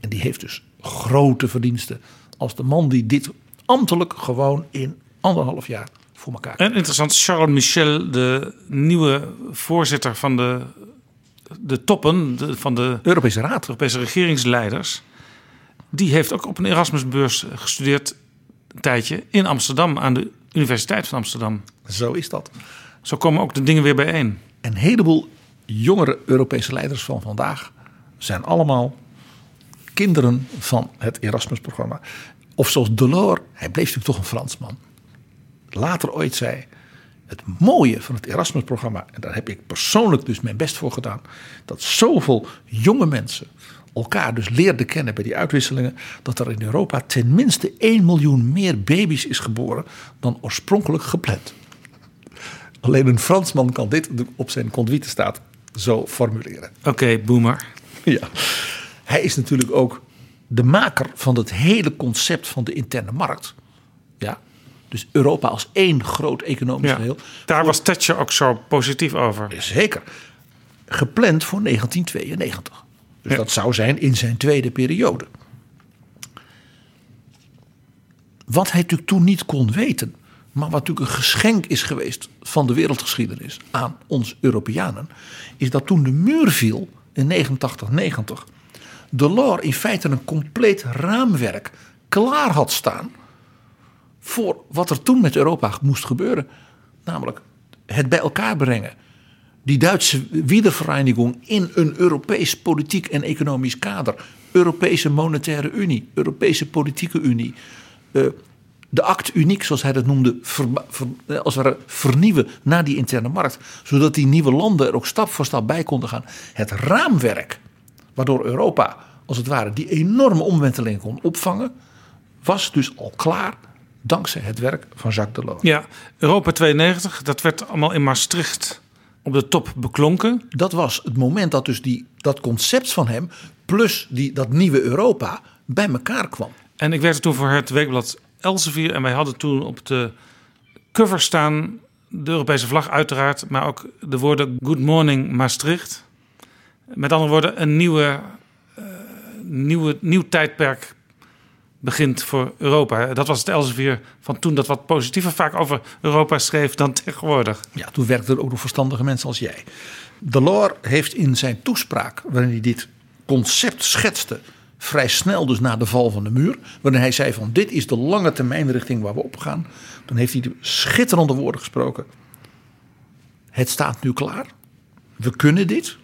En die heeft dus grote verdiensten als de man die dit ambtelijk gewoon in anderhalf jaar voor elkaar En interessant, Charles Michel, de nieuwe voorzitter van de, de toppen de, van de Europese Raad, Europese regeringsleiders, die heeft ook op een Erasmusbeurs gestudeerd een tijdje in Amsterdam aan de Universiteit van Amsterdam. Zo is dat. Zo komen ook de dingen weer bijeen. Een heleboel jongere Europese leiders van vandaag zijn allemaal kinderen van het Erasmus-programma. Of zoals Delors, hij bleef natuurlijk toch een Fransman. Later ooit zei, het mooie van het Erasmus-programma, en daar heb ik persoonlijk dus mijn best voor gedaan, dat zoveel jonge mensen elkaar dus leerden kennen bij die uitwisselingen, dat er in Europa tenminste 1 miljoen meer baby's is geboren dan oorspronkelijk gepland. Alleen een Fransman kan dit op zijn conduite staat zo formuleren. Oké, boomer. Ja. Hij is natuurlijk ook de maker van het hele concept van de interne markt. Dus Europa als één groot economisch Ja, geheel. daar was Thatcher ook zo positief over. Zeker. Gepland voor 1992. Dus dat zou zijn in zijn tweede periode. Wat hij natuurlijk toen niet kon weten, maar wat natuurlijk een geschenk is geweest van de wereldgeschiedenis aan ons Europeanen, is dat toen de muur viel in 89-90, Delors in feite een compleet raamwerk klaar had staan voor wat er toen met Europa moest gebeuren. Namelijk het bij elkaar brengen. Die Duitse Wiedervereinigung in een Europees politiek en economisch kader. Europese monetaire unie, Europese politieke unie. eh, de act uniek, zoals hij dat noemde, eh, als ware vernieuwen naar die interne markt. Zodat die nieuwe landen er ook stap voor stap bij konden gaan. Het raamwerk waardoor Europa, als het ware, die enorme omwenteling kon opvangen, was dus al klaar dankzij het werk van Jacques Delors. Ja, Europa 92, dat werd allemaal in Maastricht op de top beklonken. Dat was het moment dat dus die, dat concept van hem, plus die, dat nieuwe Europa, bij elkaar kwam. En ik werkte toen voor het weekblad Elsevier. En wij hadden toen op de cover staan de Europese vlag uiteraard. Maar ook de woorden Good Morning Maastricht. Met andere woorden, een nieuwe, eh, nieuwe, nieuw tijdperk begint voor Europa. Dat was het Elsevier van toen dat wat positiever vaak over Europa schreef dan tegenwoordig. Ja, toen werkten er ook nog verstandige mensen als jij. Delors heeft in zijn toespraak, waarin hij dit concept schetste, vrij snel dus na de val van de muur, waarin hij zei van dit is de lange termijn richting waar we op gaan, toen heeft hij de schitterende woorden gesproken. Het staat nu klaar. We kunnen dit.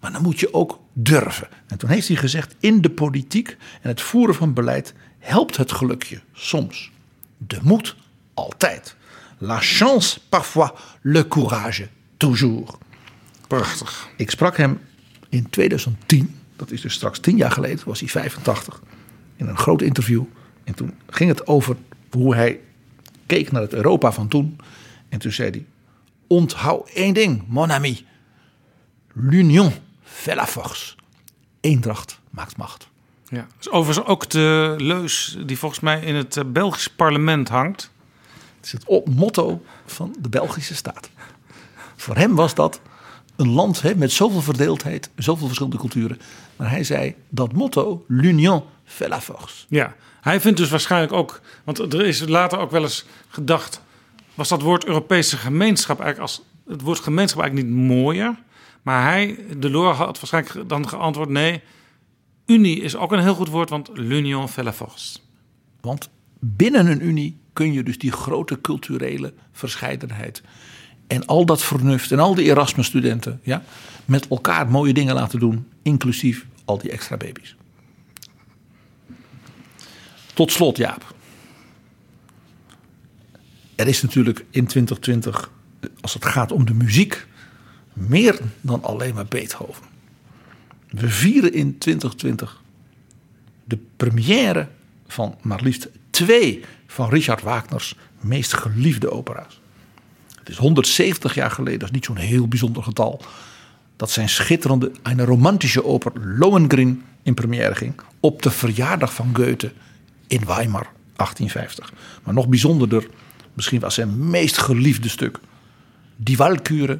Maar dan moet je ook durven. En toen heeft hij gezegd: in de politiek en het voeren van beleid helpt het gelukje soms. De moed altijd. La chance parfois, le courage toujours. Prachtig. Ik sprak hem in 2010, dat is dus straks tien jaar geleden, was hij 85, in een groot interview. En toen ging het over hoe hij keek naar het Europa van toen. En toen zei hij: Onthoud één ding, mon ami. L'union fait la force. Eendracht maakt macht. Ja. Dus overigens ook de leus die volgens mij in het eh, Belgisch parlement hangt. Het is het motto van de Belgische staat. Voor hem was dat een land hè, met zoveel verdeeldheid, zoveel verschillende culturen. Maar hij zei dat motto, l'union fait la force. Ja, hij vindt dus waarschijnlijk ook, want er is later ook wel eens gedacht, was dat woord Europese gemeenschap eigenlijk als het woord gemeenschap eigenlijk niet mooier, maar hij, Delors had waarschijnlijk dan geantwoord nee, unie is ook een heel goed woord, want l'union fait la force. Want binnen een unie kun je dus die grote culturele verscheidenheid en al dat vernuft en al die Erasmus-studenten ja, met elkaar mooie dingen laten doen, inclusief al die extra baby's. Tot slot, Jaap. Er is natuurlijk in 2020, als het gaat om de muziek, meer dan alleen maar Beethoven. We vieren in 2020 de première van maar liefst twee van Richard Wagner's meest geliefde opera's. Het is 170 jaar geleden, dat is niet zo'n heel bijzonder getal, dat zijn schitterende, een romantische oper Lohengrin in première ging op de verjaardag van Goethe in Weimar 1850. Maar nog bijzonderder, misschien was zijn meest geliefde stuk, Die Walküre.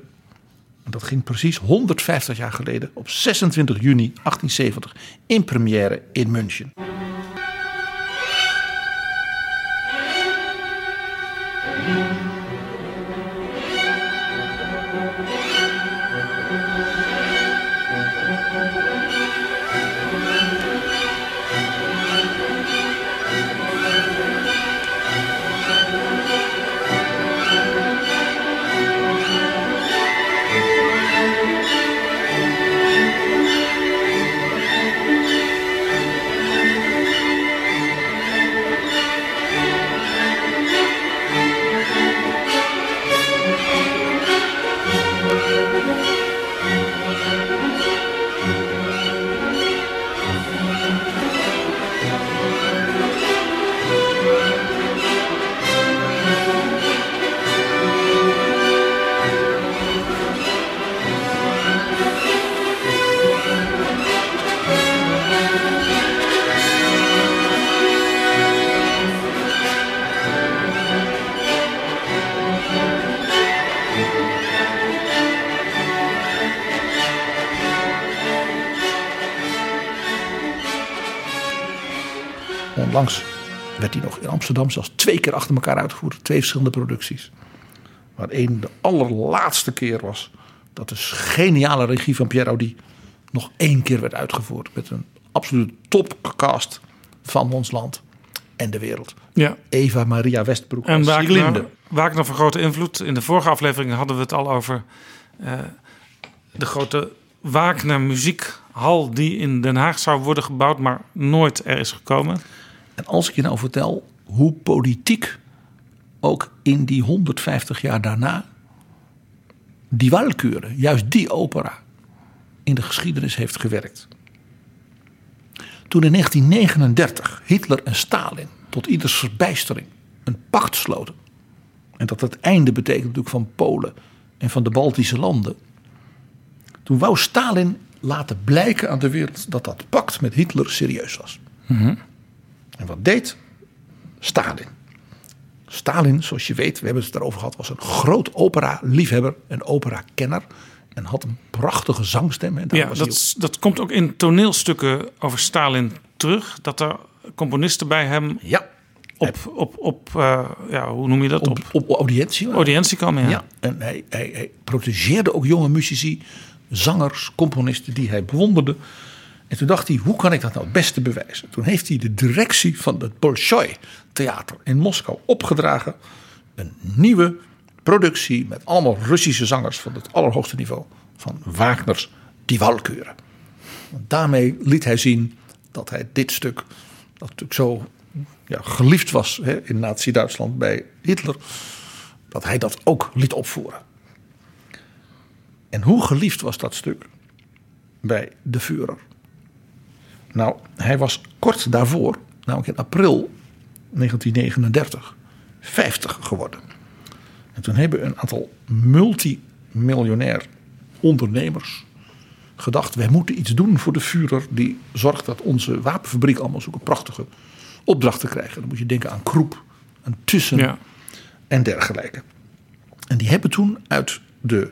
Dat ging precies 150 jaar geleden op 26 juni 1870 in première in München. Amsterdam zelfs twee keer achter elkaar uitgevoerd. Twee verschillende producties. Waar één de allerlaatste keer was dat de geniale regie van Pierre Audi nog één keer werd uitgevoerd. Met een absolute topcast van ons land en de wereld. Ja. Eva Maria Westbroek En Wagner. Wagner van grote invloed. In de vorige aflevering hadden we het al over eh, de grote Wagner muziekhal die in Den Haag zou worden gebouwd, maar nooit er is gekomen. En als ik je nou vertel hoe politiek ook in die 150 jaar daarna die Walküre, juist die opera, in de geschiedenis heeft gewerkt. Toen in 1939 Hitler en Stalin tot ieders verbijstering een pact sloten. En dat het einde betekent natuurlijk van Polen en van de Baltische landen. Toen wou Stalin laten blijken aan de wereld dat dat pact met Hitler serieus was. En wat deed Stalin? Stalin, zoals je weet, we hebben het erover gehad, was een groot opera-liefhebber en opera-kenner. En had een prachtige zangstem. En Ja, dat, dat komt ook in toneelstukken over Stalin terug. Dat er componisten bij hem ja. op, op, op eh, ja, hoe noem je dat? op, op audiëntie. audiëntie komen. Ja. Ja, en hij, hij, hij protegeerde ook jonge muzici, zangers, componisten die hij bewonderde. En toen dacht hij, hoe kan ik dat nou het beste bewijzen? Toen heeft hij de directie van het Bolshoi Theater in Moskou opgedragen. Een nieuwe productie met allemaal Russische zangers van het allerhoogste niveau. Van Wagner's Die Walküre. Daarmee liet hij zien dat hij dit stuk, dat natuurlijk zo ja, geliefd was hè, in Nazi-Duitsland bij Hitler, dat hij dat ook liet opvoeren. En hoe geliefd was dat stuk bij de Führer? Nou, hij was kort daarvoor, namelijk in april 1939, 50 geworden. En toen hebben een aantal multimiljonair ondernemers gedacht: wij moeten iets doen voor de Führer die zorgt dat onze wapenfabriek allemaal zulke prachtige opdrachten krijgt. Dan moet je denken aan Kroep, aan Tussen Ja. en dergelijke. En die hebben toen uit de,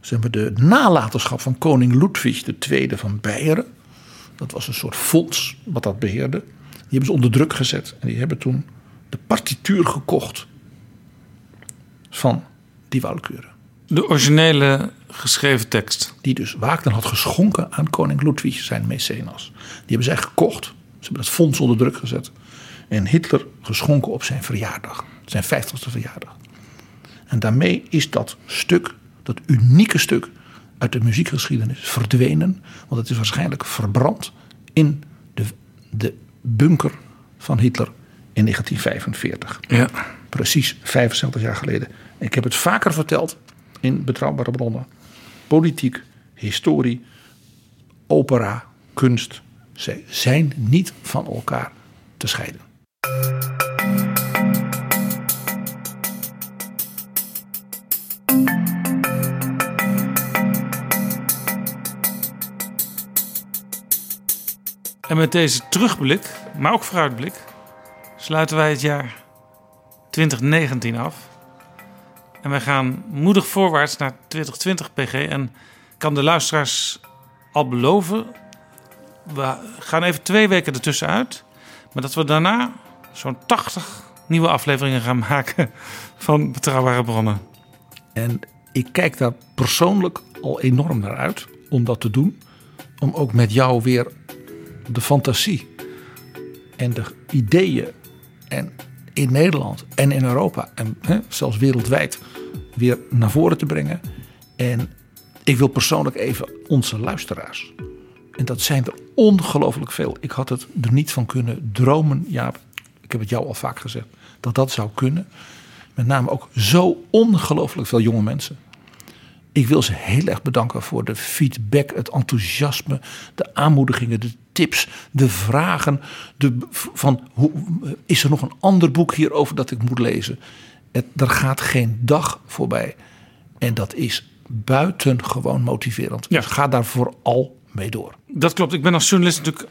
zeg maar, de nalatenschap van koning Ludwig II van Beieren. Dat was een soort fonds wat dat beheerde. Die hebben ze onder druk gezet. En die hebben toen de partituur gekocht van die Walküre. De originele geschreven tekst. Die dus Wagner had geschonken aan koning Ludwig, zijn mecenas. Die hebben zij gekocht. Ze hebben dat fonds onder druk gezet. En Hitler geschonken op zijn verjaardag. Zijn 50ste verjaardag. En daarmee is dat stuk, dat unieke stuk uit de muziekgeschiedenis verdwenen. Want het is waarschijnlijk verbrand in de, de bunker van Hitler in 1945. Ja. Precies 75 jaar geleden. Ik heb het vaker verteld in betrouwbare bronnen. Politiek, historie, opera, kunst. Zij zijn niet van elkaar te scheiden. En met deze terugblik, maar ook vooruitblik, sluiten wij het jaar 2019 af. En wij gaan moedig voorwaarts naar 2020 PG. En kan de luisteraars al beloven, we gaan even twee weken ertussen uit. Maar dat we daarna zo'n 80 nieuwe afleveringen gaan maken van Betrouwbare Bronnen. En ik kijk daar persoonlijk al enorm naar uit om dat te doen. Om ook met jou weer de fantasie en de ideeën en in Nederland en in Europa en hè, zelfs wereldwijd weer naar voren te brengen. En ik wil persoonlijk even onze luisteraars. En dat zijn er ongelooflijk veel. Ik had het er niet van kunnen dromen, Jaap. Ik heb het jou al vaak gezegd. Dat dat zou kunnen. Met name ook zo ongelooflijk veel jonge mensen. Ik wil ze heel erg bedanken voor de feedback, het enthousiasme, de aanmoedigingen, de tips, de vragen. De, van hoe, is er nog een ander boek hierover dat ik moet lezen? Het, er gaat geen dag voorbij. En dat is buitengewoon motiverend. Dus ga daar vooral mee door. Dat klopt. Ik ben als journalist natuurlijk.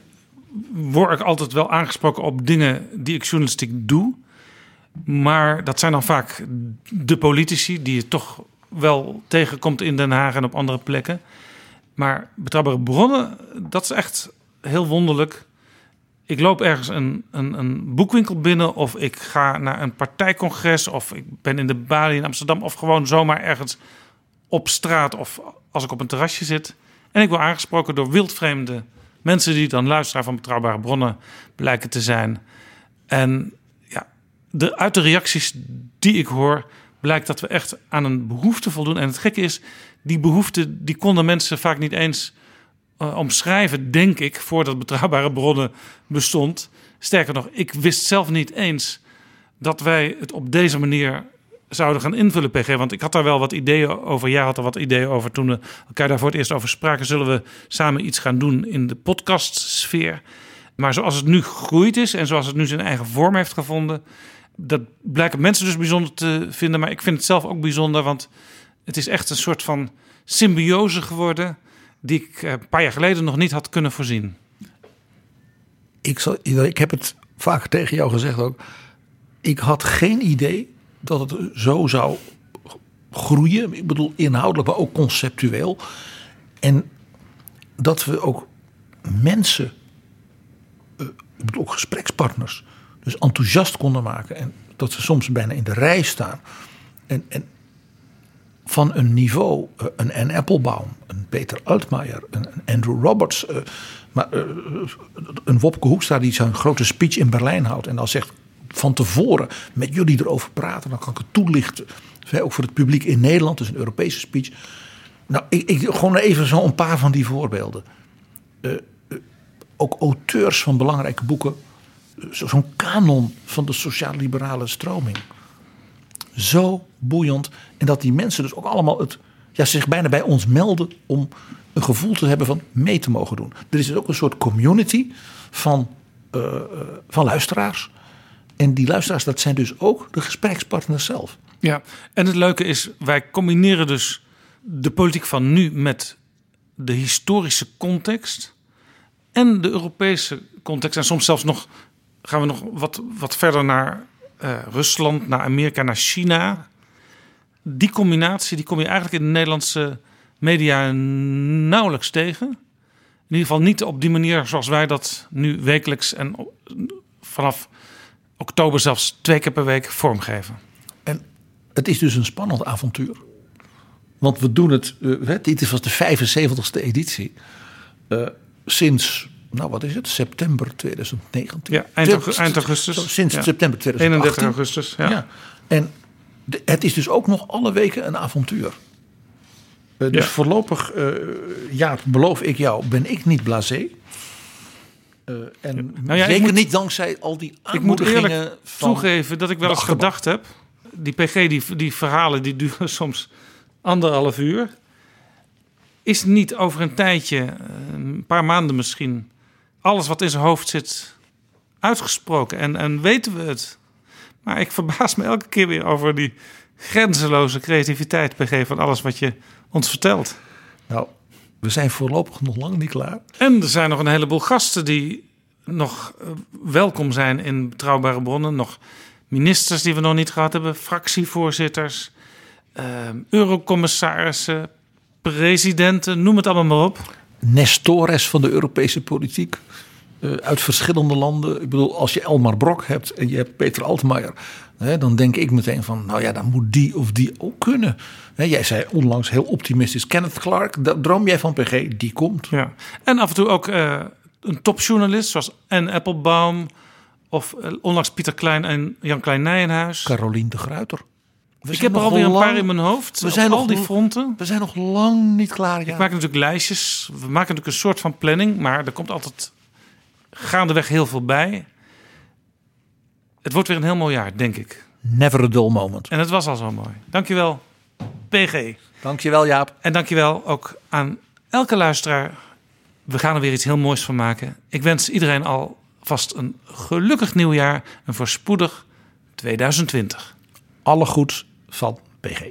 word ik altijd wel aangesproken op dingen die ik journalistiek doe. Maar dat zijn dan vaak de politici die je toch wel tegenkomt in Den Haag en op andere plekken. Maar betrouwbare bronnen, dat is echt heel wonderlijk. Ik loop ergens een, een, een boekwinkel binnen of ik ga naar een partijcongres of ik ben in de Bali in Amsterdam of gewoon zomaar ergens op straat of als ik op een terrasje zit. En ik word aangesproken door wildvreemde mensen die dan luisteraar van betrouwbare bronnen blijken te zijn. En ja, de, uit de reacties die ik hoor, blijkt dat we echt aan een behoefte voldoen. En het gekke is, die behoefte die konden mensen vaak niet eens eh, omschrijven, denk ik, voordat betrouwbare bronnen bestond. Sterker nog, ik wist zelf niet eens dat wij het op deze manier zouden gaan invullen, PG. Want ik had daar wel wat ideeën over. Jij had er wat ideeën over toen we elkaar daar voor het eerst over spraken. Zullen we samen iets gaan doen in de podcastsfeer? Maar zoals het nu gegroeid is en zoals het nu zijn eigen vorm heeft gevonden, dat blijken mensen dus bijzonder te vinden. Maar ik vind het zelf ook bijzonder, want het is echt een soort van symbiose geworden die ik eh, een paar jaar geleden nog niet had kunnen voorzien. Ik, zal, ik heb het vaak tegen jou gezegd ook. Ik had geen idee dat het zo zou groeien. Ik bedoel inhoudelijk, maar ook conceptueel. En dat we ook mensen, eh, ik bedoel ook gesprekspartners, dus enthousiast konden maken. En dat ze soms bijna in de rij staan. En, en van een niveau, eh, een Anne Applebaum, een Peter Altmaier, een Andrew Roberts, eh, maar een Wopke Hoekstra die zo'n grote speech in Berlijn houdt en dan zegt van tevoren met jullie erover praten. Dan kan ik het toelichten. Ook voor het publiek in Nederland, dus een Europese speech. Nou, ik, ik gewoon even zo een paar van die voorbeelden. Ook auteurs van belangrijke boeken. Zo'n kanon van de sociaal-liberale stroming. Zo boeiend. En dat die mensen dus ook allemaal het, ja, zich bijna bij ons melden om een gevoel te hebben van mee te mogen doen. Er is dus ook een soort community van, uh, van luisteraars en die luisteraars, dat zijn dus ook de gesprekspartners zelf. Ja, en het leuke is, wij combineren dus de politiek van nu met de historische context en de Europese context. En soms zelfs nog gaan we nog wat, wat verder naar uh, Rusland, naar Amerika, naar China. Die combinatie die kom je eigenlijk in de Nederlandse media nauwelijks tegen. In ieder geval niet op die manier zoals wij dat nu wekelijks en vanaf oktober zelfs twee keer per week vormgeven. En het is dus een spannend avontuur. Want we doen het, uh, dit was de 75ste editie. Uh, sinds, nou wat is het, september 2019. Ja, eind, eind augustus. sinds ja. september 2018. 31 augustus, ja. ja. En de, het is dus ook nog alle weken een avontuur. Uh, dus voorlopig, ja, beloof ik jou, ben ik niet blasé. Uh, en nou ja, zeker moet, niet dankzij al die Ik moet eerlijk van toegeven dat ik wel eens gedacht heb... die PG, die, die verhalen, die duren soms anderhalf uur. Is niet over een tijdje, eh, een paar maanden misschien... alles wat in zijn hoofd zit uitgesproken en, en weten we het. Maar ik verbaas me elke keer weer over die grenzeloze creativiteit, PG... van alles wat je ons vertelt. Nou, we zijn voorlopig nog lang niet klaar. En er zijn nog een heleboel gasten die nog eh, welkom zijn in betrouwbare bronnen. Nog ministers die we nog niet gehad hebben, fractievoorzitters, uh, eurocommissarissen, presidenten, noem het allemaal maar op. Nestores van de Europese politiek. Uh, uit verschillende landen. Ik bedoel, als je Elmar Brok hebt en je hebt Peter Altmaier. Hè, dan denk ik meteen van, nou ja, dan moet die of die ook kunnen. Hè, jij zei onlangs heel optimistisch, Kenneth Clark, droom jij van PG, die komt. Ja. En af en toe ook uh, een topjournalist zoals Anne Applebaum... of uh, onlangs Pieter Klein en Jan Klein Nijenhuis. Carolien de Gruiter. We ik heb er alweer een paar in mijn hoofd. We zijn op al die fronten. We zijn nog lang niet klaar. Ja. Ik maak natuurlijk lijstjes. We maken natuurlijk een soort van planning. Maar er komt altijd gaandeweg heel veel bij. Het wordt weer een heel mooi jaar, denk ik. Never a dull moment. En het was al zo mooi. Dankjewel, PG. Dankjewel, Jaap. En dankjewel ook aan elke luisteraar. We gaan er weer iets heel moois van maken. Ik wens iedereen alvast een gelukkig nieuwjaar. En voorspoedig 2020. Alle goeds van PG.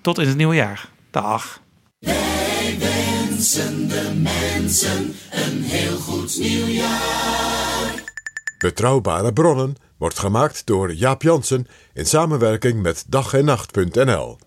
Tot in het nieuwe jaar. Dag. Wij wensen de mensen een heel goed nieuwjaar. Betrouwbare bronnen wordt gemaakt door Jaap Jansen in samenwerking met dag en nacht.nl.